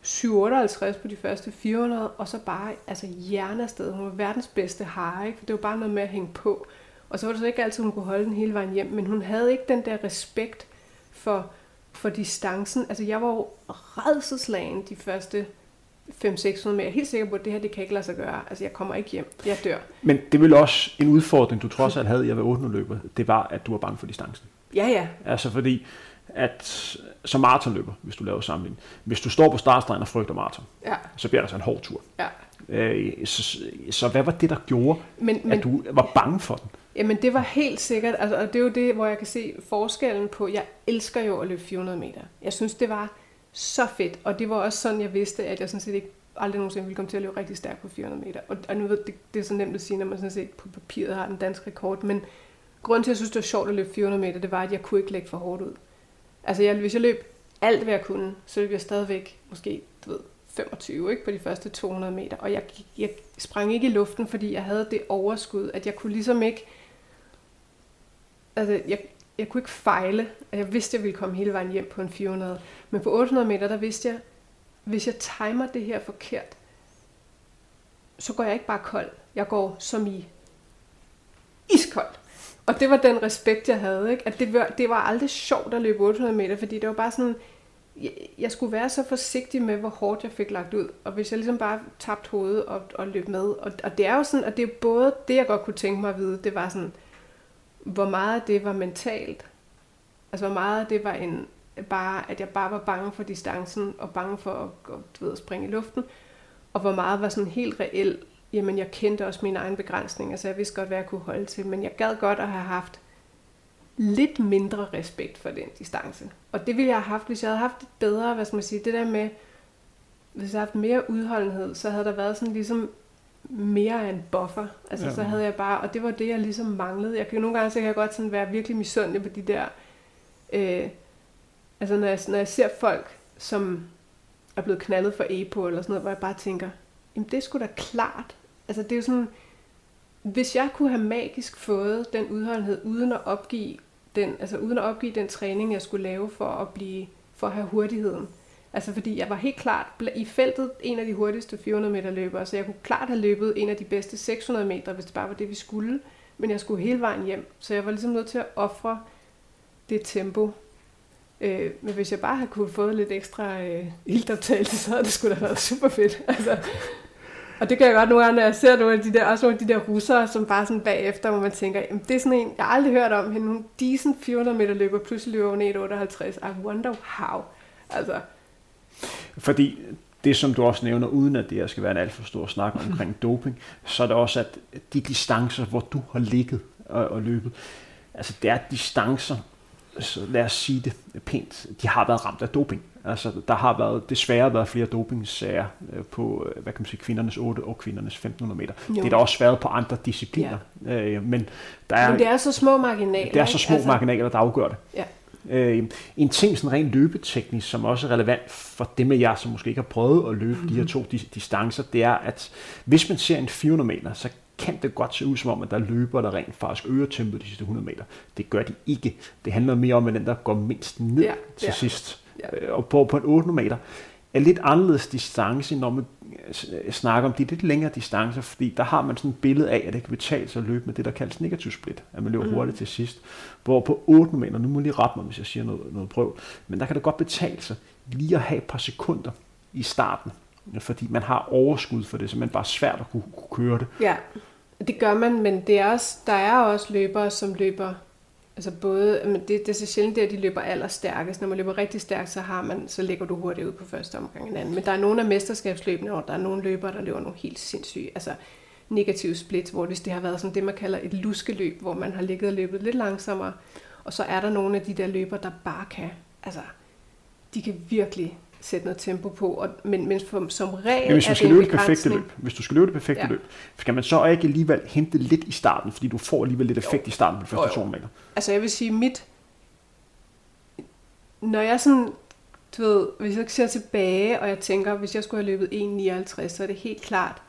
758 på de første 400, og så bare altså hjernested. Hun var verdens bedste hare, ikke? for det var bare noget med at hænge på. Og så var det så ikke altid, hun kunne holde den hele vejen hjem, men hun havde ikke den der respekt for, for distancen. Altså jeg var jo redselslagen de første 500-600 meter. Jeg er helt sikker på, at det her, det kan ikke lade sig gøre. Altså jeg kommer ikke hjem. Jeg dør. Men det ville også en udfordring, du trods alt havde i at være 800 løber, det var, at du var bange for distancen. Ja, ja. Altså fordi, at som maratonløber, hvis du laver sammenligning, hvis du står på startstregen og frygter maraton, Ja, så bliver det altså en hård tur. ja. Øh, så, så hvad var det, der gjorde, Men, men, at du var bange for den? Jamen det var helt sikkert, altså, og det er jo det, hvor jeg kan se forskellen på, jeg elsker jo at løbe 400 meter. Jeg synes, det var så fedt, og det var også sådan, jeg vidste, at jeg sådan set ikke aldrig nogensinde ville komme til at løbe rigtig stærkt på 400 meter. Og, og nu ved det, det er så nemt at sige, når man sådan set på papiret har den danske rekord, men grunden til, at jeg synes, det var sjovt at løbe 400 meter, det var, at jeg kunne ikke lægge for hårdt ud. Altså jeg, hvis jeg løb alt, hvad jeg kunne, så løb jeg stadigvæk måske, du ved, 25 ikke, på de første 200 meter. Og jeg, jeg sprang ikke i luften, fordi jeg havde det overskud, at jeg kunne ligesom ikke... Altså, jeg, jeg kunne ikke fejle. at Jeg vidste, at jeg ville komme hele vejen hjem på en 400. Men på 800 meter, der vidste jeg, hvis jeg timer det her forkert, så går jeg ikke bare kold. Jeg går som i iskold. Og det var den respekt, jeg havde. Ikke? At det, var, det var aldrig sjovt at løbe 800 meter, fordi det var bare sådan, jeg, jeg skulle være så forsigtig med, hvor hårdt jeg fik lagt ud. Og hvis jeg ligesom bare tabte hovedet og, og løb med. Og, og det er jo sådan, at det er både det, jeg godt kunne tænke mig at vide, det var sådan, hvor meget af det var mentalt. Altså hvor meget af det var en, bare, at jeg bare var bange for distancen, og bange for at, du ved, at springe i luften. Og hvor meget var sådan helt reelt jamen jeg kendte også mine egne begrænsninger, så jeg vidste godt, hvad jeg kunne holde til. Men jeg gad godt at have haft lidt mindre respekt for den distance. Og det ville jeg have haft, hvis jeg havde haft det bedre, hvad skal man sige, det der med, hvis jeg havde haft mere udholdenhed, så havde der været sådan ligesom mere af en buffer. Altså ja. så havde jeg bare, og det var det, jeg ligesom manglede. Jeg kan nogle gange så kan jeg godt sådan være virkelig misundelig på de der, øh, altså når jeg, når jeg ser folk, som er blevet knaldet for EPO eller sådan noget, hvor jeg bare tænker, jamen det er sgu da klart. Altså det er jo sådan, hvis jeg kunne have magisk fået den udholdenhed, uden at opgive den, altså uden at opgive den træning, jeg skulle lave for at blive, for at have hurtigheden. Altså fordi jeg var helt klart i feltet en af de hurtigste 400 meter løbere, så jeg kunne klart have løbet en af de bedste 600 meter, hvis det bare var det, vi skulle. Men jeg skulle hele vejen hjem, så jeg var ligesom nødt til at ofre det tempo. Øh, men hvis jeg bare havde kunne få lidt ekstra øh, ildoptagelse, så havde det skulle da været super fedt. Altså, og det kan jeg godt nogle gange, når jeg ser nogle af de der, også nogle af de der russere, som bare sådan bagefter, hvor man tænker, jamen, det er sådan en, jeg har aldrig hørt om, hende, hun decent 400 meter løber, pludselig løber hun 1,58. I wonder how. Altså. Fordi det, som du også nævner, uden at det her skal være en alt for stor snak omkring (laughs) doping, så er det også, at de distancer, hvor du har ligget og, og løbet, altså det er distancer, så lad os sige det pænt, de har været ramt af doping. Altså, der har været, desværre været flere dopingsager øh, på, øh, hvad kan man sige, kvindernes 8 og kvindernes 1500 meter. Jo. Det er der også været på andre discipliner. Ja. Øh, men, der er, men det er så små marginaler. Det er så små altså, marginaler, der afgør det. Ja. Øh, en ting sådan rent løbeteknisk, som også er relevant for dem af jer, som måske ikke har prøvet at løbe mm-hmm. de her to distancer, det er, at hvis man ser en 400 meter, så kan det godt se ud som om, at der løber, der rent faktisk øger tempoet de sidste 100 meter. Det gør de ikke. Det handler mere om, at den der går mindst ned ja, til ja. sidst. Ja. Øh, og på, på en 800 meter er lidt anderledes distance, når man øh, snakker om de lidt længere distancer, fordi der har man sådan et billede af, at det kan betale sig at løbe med det, der kaldes negativ split, at man løber mm. hurtigt til sidst. Hvor på 8 meter, nu må jeg lige rette mig, hvis jeg siger noget, noget prøv, men der kan det godt betale sig lige at have et par sekunder i starten, fordi man har overskud for det, så man bare svært at kunne, kunne køre det. Ja, det gør man, men det er også, der er også løbere, som løber Altså både, men det, det er så sjældent, at de løber allerstærkest. Når man løber rigtig stærkt, så, har man, så ligger du hurtigt ud på første omgang en anden. Men der er nogle af mesterskabsløbene, hvor der er nogle løbere, der løber nogle helt sindssyge, altså negative split, hvor hvis det har været sådan det, man kalder et luskeløb, hvor man har ligget og løbet lidt langsommere, og så er der nogle af de der løber, der bare kan, altså, de kan virkelig sætte noget tempo på, og, men, men for, som regel men hvis du skal løbe det perfekte løb, hvis du skal løbe det perfekte ja. løb, skal man så ikke alligevel hente lidt i starten, fordi du får alligevel lidt effekt jo. i starten på de første 200 meter? Altså jeg vil sige, mit, når jeg sådan, du ved, hvis jeg ser tilbage, og jeg tænker, hvis jeg skulle have løbet 1,59, så er det helt klart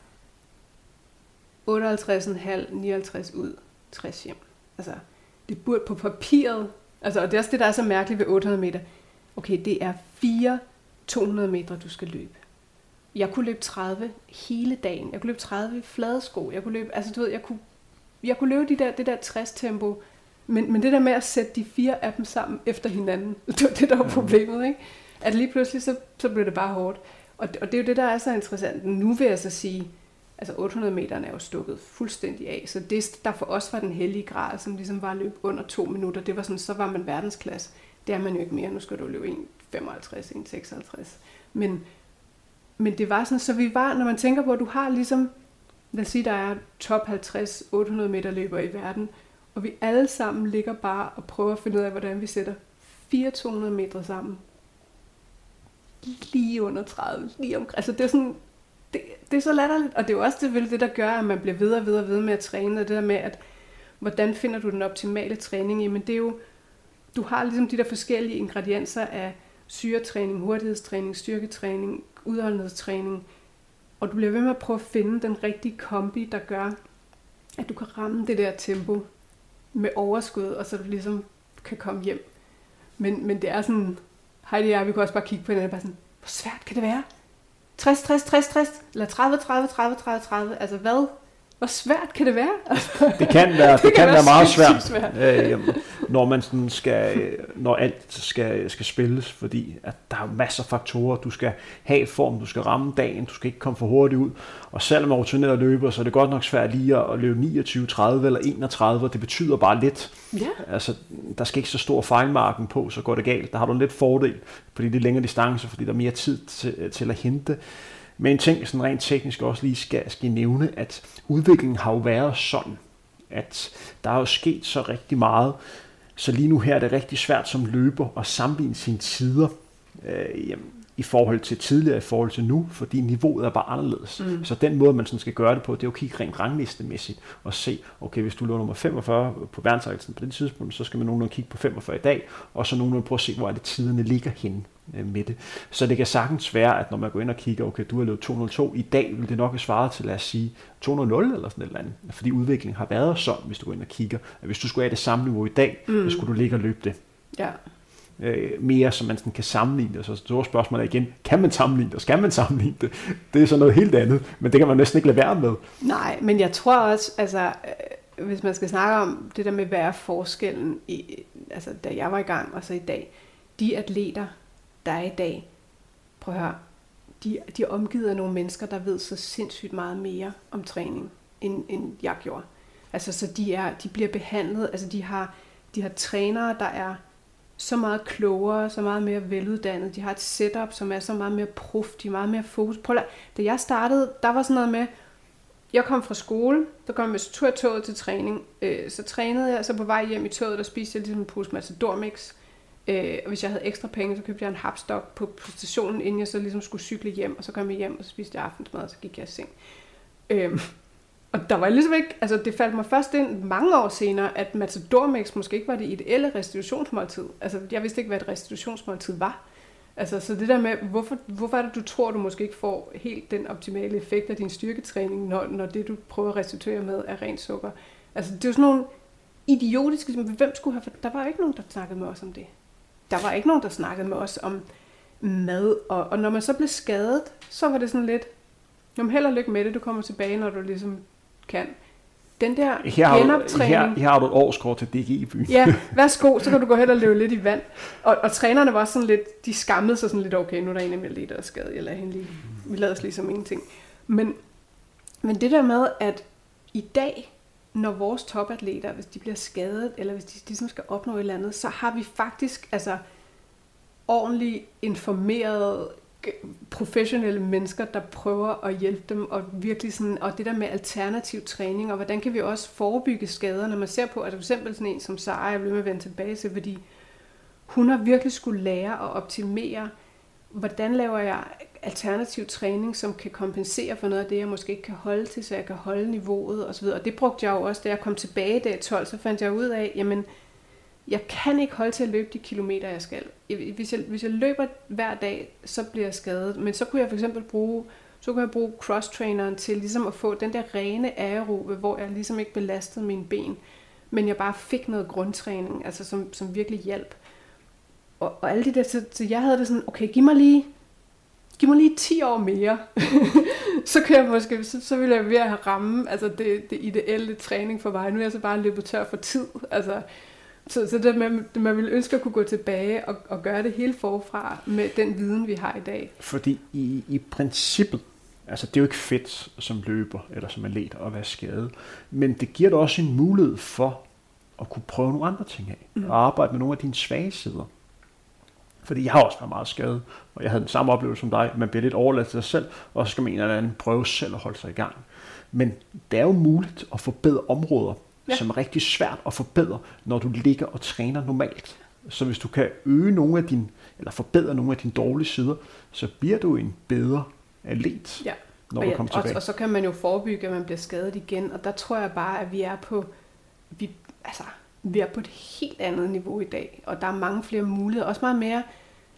58,5, 59 ud, 60 hjem. Altså, det burde på papiret, altså, og det er også det, der er så mærkeligt ved 800 meter. Okay, det er fire 200 meter, du skal løbe. Jeg kunne løbe 30 hele dagen. Jeg kunne løbe 30 i flade sko. Jeg kunne løbe, altså du ved, jeg kunne, jeg kunne løbe de der, det der 60 tempo. Men, men det der med at sætte de fire af dem sammen efter hinanden, (laughs) det var det, der var problemet, ikke? At lige pludselig, så, så blev det bare hårdt. Og, og det er jo det, der er så interessant. Nu vil jeg så sige, altså 800 meter er jo stukket fuldstændig af. Så det, der for os var den hellige grad, som ligesom var løb under to minutter, det var sådan, så var man verdensklasse. Det er man jo ikke mere. Nu skal du løbe 55, en 56. Men, men det var sådan, så vi var, når man tænker på, at du har ligesom, lad os sige, der er top 50, 800 meter løber i verden, og vi alle sammen ligger bare og prøver at finde ud af, hvordan vi sætter 400 meter sammen. Lige under 30, lige omkring. Altså det er sådan, det, det er så latterligt, og det er jo også selvfølgelig det, der gør, at man bliver ved og ved og ved med at træne, og det der med, at hvordan finder du den optimale træning? Jamen det er jo, du har ligesom de der forskellige ingredienser af syretræning, hurtighedstræning, styrketræning, udholdenhedstræning, og du bliver ved med at prøve at finde den rigtige kombi, der gør, at du kan ramme det der tempo med overskud, og så du ligesom kan komme hjem. Men, men det er sådan, Heidi og jeg, vi kunne også bare kigge på hinanden og bare sådan, hvor svært kan det være? 60, 60, 60, 60, eller 30, 30, 30, 30, 30, altså hvad? Hvor svært kan det være? det kan være, (laughs) det, det kan, kan være, være meget svært, svært. Øh, når man sådan skal, når alt skal, skal spilles, fordi at der er masser af faktorer. Du skal have form, du skal ramme dagen, du skal ikke komme for hurtigt ud. Og selvom man rutineret løber, så er det godt nok svært lige at løbe 29, 30 eller 31, og det betyder bare lidt. Ja. Altså, der skal ikke så stor fejlmarken på, så går det galt. Der har du en lidt fordel, fordi det er længere distance, fordi der er mere tid til, til at hente. Men en ting, sådan rent teknisk også lige skal, skal nævne, at udviklingen har jo været sådan, at der er jo sket så rigtig meget, så lige nu her er det rigtig svært som løber at sammenligne sine tider. Øh, jamen, i forhold til tidligere, i forhold til nu, fordi niveauet er bare anderledes. Mm. Så den måde, man sådan skal gøre det på, det er jo at kigge rent ranglistemæssigt og se, okay, hvis du lå nummer 45 på verdensrækkelsen på det tidspunkt, så skal man nogenlunde kigge på 45 i dag, og så nogenlunde prøve at se, hvor er det tiderne ligger henne med det. Så det kan sagtens være, at når man går ind og kigger, okay, du har lavet 202 i dag, vil det nok svare til, lad os sige, 200 eller sådan et eller andet. Fordi udviklingen har været sådan, hvis du går ind og kigger. At hvis du skulle have det samme niveau i dag, mm. så skulle du ligge og løbe det. Ja øh, mere, så man sådan kan sammenligne det. Så store spørgsmål er igen, kan man sammenligne det, skal man sammenligne det? Det er så noget helt andet, men det kan man næsten ikke lade være med. Nej, men jeg tror også, altså, øh, hvis man skal snakke om det der med, hvad er forskellen, i, altså, da jeg var i gang, og så i dag, de atleter, der er i dag, prøv at høre, de, de er omgivet af nogle mennesker, der ved så sindssygt meget mere om træning, end, end jeg gjorde. Altså, så de, er, de bliver behandlet, altså de har, de har trænere, der er så meget klogere, så meget mere veluddannet. De har et setup, som er så meget mere prof, de er meget mere fokus. Prøv at, da jeg startede, der var sådan noget med, jeg kom fra skole, der kom jeg tur toget til træning. Øh, så trænede jeg, så på vej hjem i toget, der spiste jeg ligesom en pose Matador dormix, Øh, og hvis jeg havde ekstra penge, så købte jeg en hapstok på, på stationen, inden jeg så ligesom skulle cykle hjem. Og så kom jeg hjem, og så spiste jeg aftensmad, og så gik jeg i seng. Øh, og der var ligesom ikke, altså det faldt mig først ind mange år senere, at Matador Mix måske ikke var det ideelle restitutionsmåltid. Altså jeg vidste ikke, hvad et restitutionsmåltid var. Altså så det der med, hvorfor, hvorfor er det, du tror, du måske ikke får helt den optimale effekt af din styrketræning, når, når det, du prøver at restituere med, er rent sukker. Altså det er jo sådan nogle idiotiske, hvem skulle have, der var jo ikke nogen, der snakkede med os om det. Der var ikke nogen, der snakkede med os om mad, og, og når man så blev skadet, så var det sådan lidt, Jamen held og lykke med det, du kommer tilbage, når du ligesom kan. Den der her har genoptræning... her, her har du et årskort til DG i byen. ja, (laughs) værsgo, så kan du gå hen og løbe lidt i vand. Og, og trænerne var sådan lidt, de skammede sig sådan lidt, okay, nu er der en af mine der er skadet, jeg lader hende lige, vi lader os ligesom ingenting. Men, men det der med, at i dag, når vores topatleter, hvis de bliver skadet, eller hvis de ligesom skal opnå et eller andet, så har vi faktisk altså ordentligt informeret professionelle mennesker, der prøver at hjælpe dem, og virkelig sådan, og det der med alternativ træning, og hvordan kan vi også forebygge skader, når man ser på, at for eksempel sådan en som Sara, jeg vil med at vende tilbage til, fordi hun har virkelig skulle lære at optimere, hvordan laver jeg alternativ træning, som kan kompensere for noget af det, jeg måske ikke kan holde til, så jeg kan holde niveauet osv. Og det brugte jeg jo også, da jeg kom tilbage dag 12, så fandt jeg ud af, jamen, jeg kan ikke holde til at løbe de kilometer, jeg skal. Hvis jeg, hvis jeg løber hver dag, så bliver jeg skadet. Men så kunne jeg for eksempel bruge, så kunne jeg bruge cross-traineren til ligesom at få den der rene aerobe, hvor jeg ligesom ikke belastede mine ben, men jeg bare fik noget grundtræning, altså som, som virkelig hjalp. Og, og alle de der, så, så jeg havde det sådan, okay, giv mig lige, giv mig lige 10 år mere, (laughs) så kan jeg måske, så, så vil jeg ved at have ramme, altså det, det ideelle træning for mig. Nu er jeg så bare løbet tør for tid, altså så, så det med, man ville ønske at kunne gå tilbage og, og gøre det hele forfra med den viden, vi har i dag. Fordi i, i princippet, altså det er jo ikke fedt som løber eller som atlet at være skadet, men det giver dig også en mulighed for at kunne prøve nogle andre ting af, mm. og arbejde med nogle af dine svage sider. Fordi jeg har også været meget skadet, og jeg havde den samme oplevelse som dig. Man bliver lidt overladt til sig selv, og så skal man en eller anden prøve selv at holde sig i gang. Men det er jo muligt at forbedre områder, ja. som er rigtig svært at forbedre, når du ligger og træner normalt. Så hvis du kan øge nogle af dine, eller forbedre nogle af dine dårlige sider, så bliver du en bedre atlet, ja. når og du kommer tilbage. Og, og så kan man jo forebygge, at man bliver skadet igen, og der tror jeg bare, at vi er på, vi, altså, vi er på et helt andet niveau i dag, og der er mange flere muligheder, også meget mere,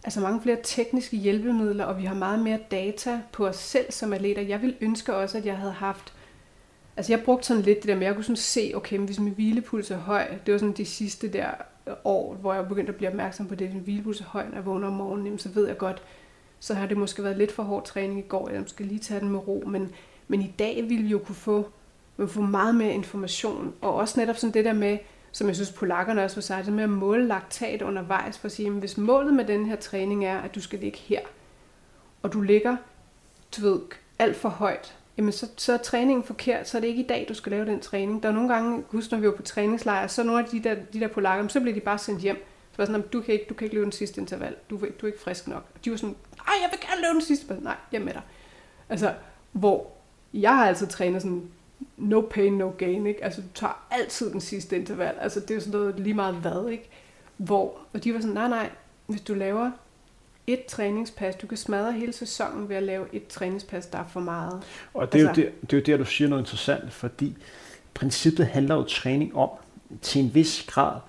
altså mange flere tekniske hjælpemidler, og vi har meget mere data på os selv som atleter. Jeg vil ønske også, at jeg havde haft Altså jeg brugte sådan lidt det der med, at jeg kunne sådan se, okay, hvis min hvilepuls er høj, det var sådan de sidste der år, hvor jeg begyndte at blive opmærksom på det, at min hvilepuls er høj, når jeg vågner om morgenen, så ved jeg godt, så har det måske været lidt for hård træning i går, jeg skal lige tage den med ro, men, men i dag vil vi jo kunne få, man få meget mere information, og også netop sådan det der med, som jeg synes polakkerne også var sagt, det med at måle laktat undervejs, for at sige, at hvis målet med den her træning er, at du skal ligge her, og du ligger, du ved, alt for højt, jamen så, så er træningen forkert, så er det ikke i dag, du skal lave den træning. Der er nogle gange, husk når vi var på træningslejr, så nogle af de der, de der polakker, så bliver de bare sendt hjem. Så var sådan, du kan, ikke, du kan ikke løbe den sidste interval, du, du er ikke frisk nok. Og de var sådan, nej, jeg vil gerne løbe den sidste, nej, jeg er med dig. Altså, hvor jeg har altid trænet sådan, no pain, no gain, ikke? Altså, du tager altid den sidste interval. Altså, det er jo sådan noget lige meget hvad, ikke? Hvor, og de var sådan, nej, nej, hvis du laver et træningspas, du kan smadre hele sæsonen ved at lave et træningspas, der er for meget. Og det er, Altså- jo der, det er jo der, du siger noget interessant, fordi princippet handler jo træning om til en vis grad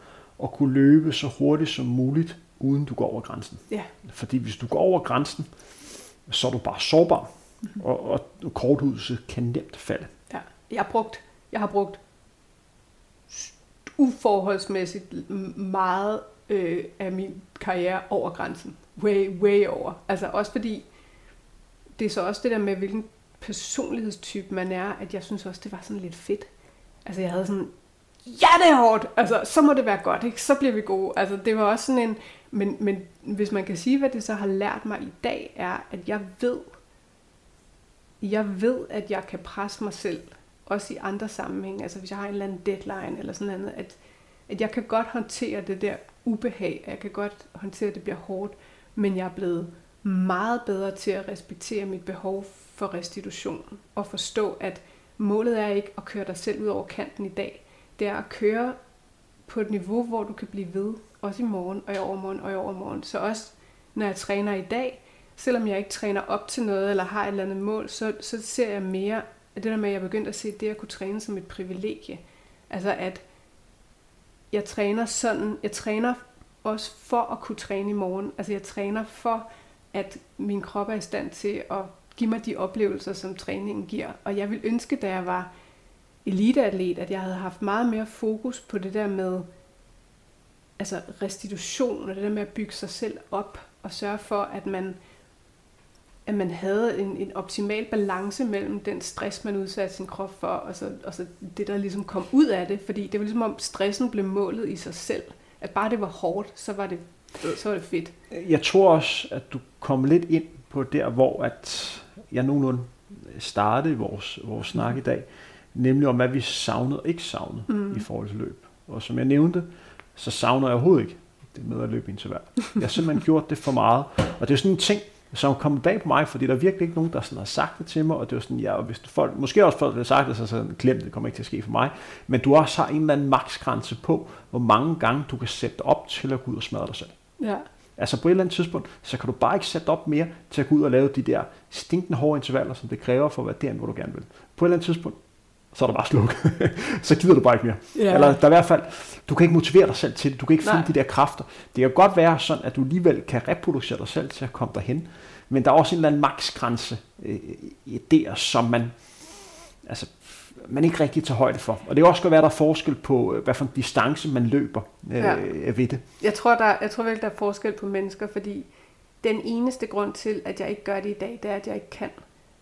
at kunne løbe så hurtigt som muligt, uden du går over grænsen. Ja, Fordi hvis du går over grænsen, så er du bare sårbar, Mhm. og, og korthuset kan nemt falde. Jeg har brugt, jeg har brugt uforholdsmæssigt meget øh, af min karriere over grænsen. Way, way over. Altså også fordi, det er så også det der med, hvilken personlighedstype man er, at jeg synes også, det var sådan lidt fedt. Altså jeg havde sådan, ja det er hårdt, altså så må det være godt, ikke? så bliver vi gode. Altså det var også sådan en, men, men hvis man kan sige, hvad det så har lært mig i dag, er, at jeg ved, jeg ved, at jeg kan presse mig selv, også i andre sammenhænge, altså hvis jeg har en eller anden deadline eller sådan noget, at, at jeg kan godt håndtere det der ubehag, jeg kan godt håndtere, at det bliver hårdt, men jeg er blevet meget bedre til at respektere mit behov for restitution, og forstå, at målet er ikke at køre dig selv ud over kanten i dag, det er at køre på et niveau, hvor du kan blive ved, også i morgen, og i overmorgen, og i overmorgen. Så også når jeg træner i dag, selvom jeg ikke træner op til noget, eller har et eller andet mål, så, så ser jeg mere, at det der med, at jeg begyndte at se det at kunne træne som et privilegie. Altså at jeg træner sådan, jeg træner også for at kunne træne i morgen. Altså jeg træner for, at min krop er i stand til at give mig de oplevelser, som træningen giver. Og jeg vil ønske, da jeg var eliteatlet, at jeg havde haft meget mere fokus på det der med altså restitution og det der med at bygge sig selv op og sørge for, at man, at man havde en, en optimal balance mellem den stress, man udsatte sin krop for, og så, og så det, der ligesom kom ud af det. Fordi det var ligesom om stressen blev målet i sig selv. At bare det var hårdt, så var det, så var det fedt. Jeg tror også, at du kom lidt ind på der, hvor at jeg nogenlunde startede vores, vores snak i dag, nemlig om, hvad vi savnede og ikke savnede mm. i forhold til løb. Og som jeg nævnte, så savner jeg overhovedet ikke det med at løbe interval. Jeg har simpelthen gjort det for meget. Og det er sådan en ting, som kommet bag på mig, fordi der er virkelig ikke nogen, der sådan har sagt det til mig, og det var sådan, ja, og hvis folk, måske også folk har sagt det, så sådan, glem det, kommer ikke til at ske for mig, men du også har en eller anden maksgrænse på, hvor mange gange du kan sætte op til at gå ud og smadre dig selv. Ja. Altså på et eller andet tidspunkt, så kan du bare ikke sætte op mere til at gå ud og lave de der stinkende hårde intervaller, som det kræver for at være derinde, hvor du gerne vil. På et eller andet tidspunkt, så er der bare slukket. (laughs) så gider du bare ikke mere. Ja. Eller der er i hvert fald, du kan ikke motivere dig selv til det. Du kan ikke finde Nej. de der kræfter. Det kan godt være sådan, at du alligevel kan reproducere dig selv til at komme derhen. Men der er også en eller anden maksgrænse øh, der, som man, altså, man ikke rigtig tager højde for. Og det kan også godt være, der er forskel på, øh, hvad for en distance man løber øh, ja. ved det. Jeg tror, der, jeg tror virkelig, der er forskel på mennesker, fordi den eneste grund til, at jeg ikke gør det i dag, det er, at jeg ikke kan.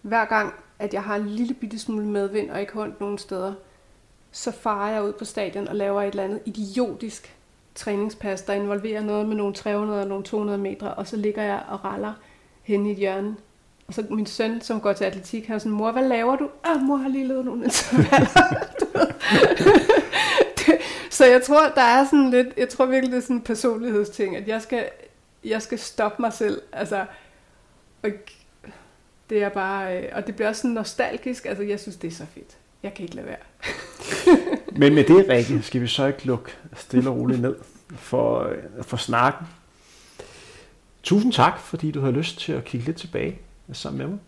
Hver gang, at jeg har en lille bitte smule medvind og ikke hånd nogen steder, så farer jeg ud på stadion og laver et eller andet idiotisk træningspas, der involverer noget med nogle 300 og nogle 200 meter, og så ligger jeg og raller hen i et hjørne. Og så min søn, som går til atletik, han er sådan, mor, hvad laver du? Ah, mor har lige lavet nogle intervaller. (laughs) (laughs) Så jeg tror, der er sådan lidt, jeg tror virkelig, det er sådan en personlighedsting, at jeg skal, jeg skal stoppe mig selv. Altså, og det er bare, øh, og det bliver også sådan nostalgisk. Altså, jeg synes, det er så fedt. Jeg kan ikke lade være. (laughs) Men med det, Rikke, skal vi så ikke lukke stille og roligt ned for, øh, for snakken. Tusind tak, fordi du havde lyst til at kigge lidt tilbage sammen med mig.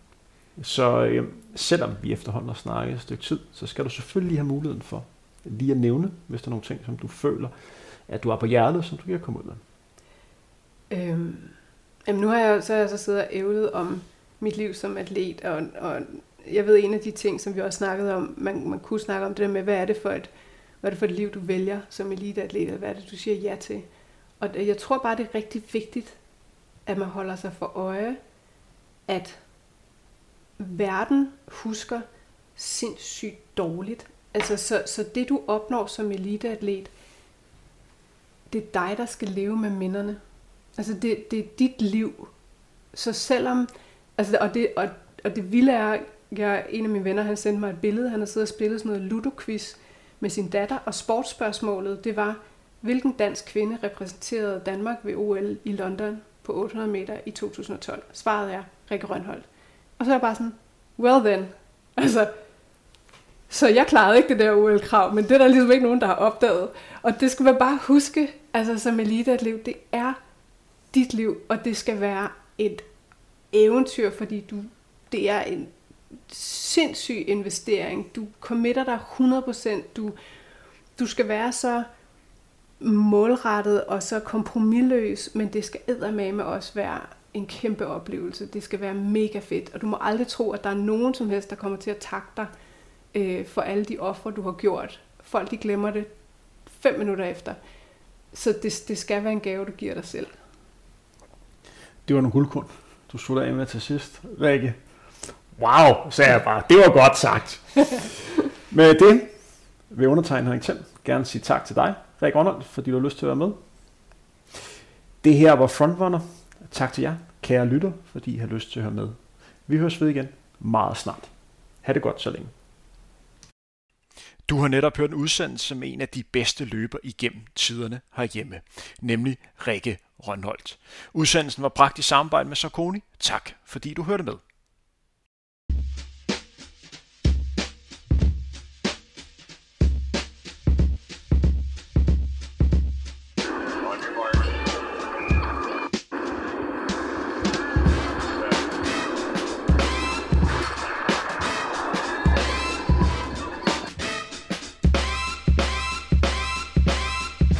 Så øh, selvom vi efterhånden har snakket et stykke tid, så skal du selvfølgelig lige have muligheden for lige at nævne, hvis der er nogle ting, som du føler, at du har på hjertet, som du kan komme ud med. Øhm, jamen nu har jeg, så har jeg så siddet og ævlet om mit liv som atlet, og, og jeg ved en af de ting, som vi også snakkede om, man, man kunne snakke om det der med, hvad er det for et, hvad er det for et liv, du vælger som eliteatlet, eller hvad er det, du siger ja til. Og jeg tror bare, det er rigtig vigtigt, at man holder sig for øje, at verden husker sindssygt dårligt. Altså, så, så det du opnår som eliteatlet, det er dig, der skal leve med minderne. Altså, det, det er dit liv. Så selvom, altså, og det, og, og det vilde er, jeg, en af mine venner, han sendte mig et billede, han har siddet og spillet sådan noget ludo-quiz med sin datter, og sportsspørgsmålet, det var, hvilken dansk kvinde repræsenterede Danmark ved OL i London på 800 meter i 2012? Svaret er Rikke Rønholdt. Og så er jeg bare sådan, well then. Altså, så jeg klarede ikke det der OL-krav, men det er der ligesom ikke nogen, der har opdaget. Og det skal man bare huske, altså som eliteatlet, det er dit liv, og det skal være et eventyr, fordi du, det er en sindssyg investering. Du committer dig 100%. Du, du skal være så målrettet og så kompromilløs, men det skal med også være en kæmpe oplevelse. Det skal være mega fedt, og du må aldrig tro, at der er nogen som helst, der kommer til at takke dig øh, for alle de ofre, du har gjort. Folk de glemmer det fem minutter efter. Så det, det skal være en gave, du giver dig selv. Det var nogle guldkorn, du slutter af med til sidst. Rikke, Wow, sagde jeg bare. Det var godt sagt. (laughs) Med det vil undertegne Henrik Thiem gerne sige tak til dig, Rik Ronald, fordi du har lyst til at være med. Det her var Frontrunner. Tak til jer, kære lytter, fordi I har lyst til at høre med. Vi høres ved igen meget snart. Ha' det godt så længe. Du har netop hørt en udsendelse med en af de bedste løber igennem tiderne herhjemme, nemlig Rikke Rønholdt. Udsendelsen var bragt i samarbejde med Sarkoni. Tak, fordi du hørte med.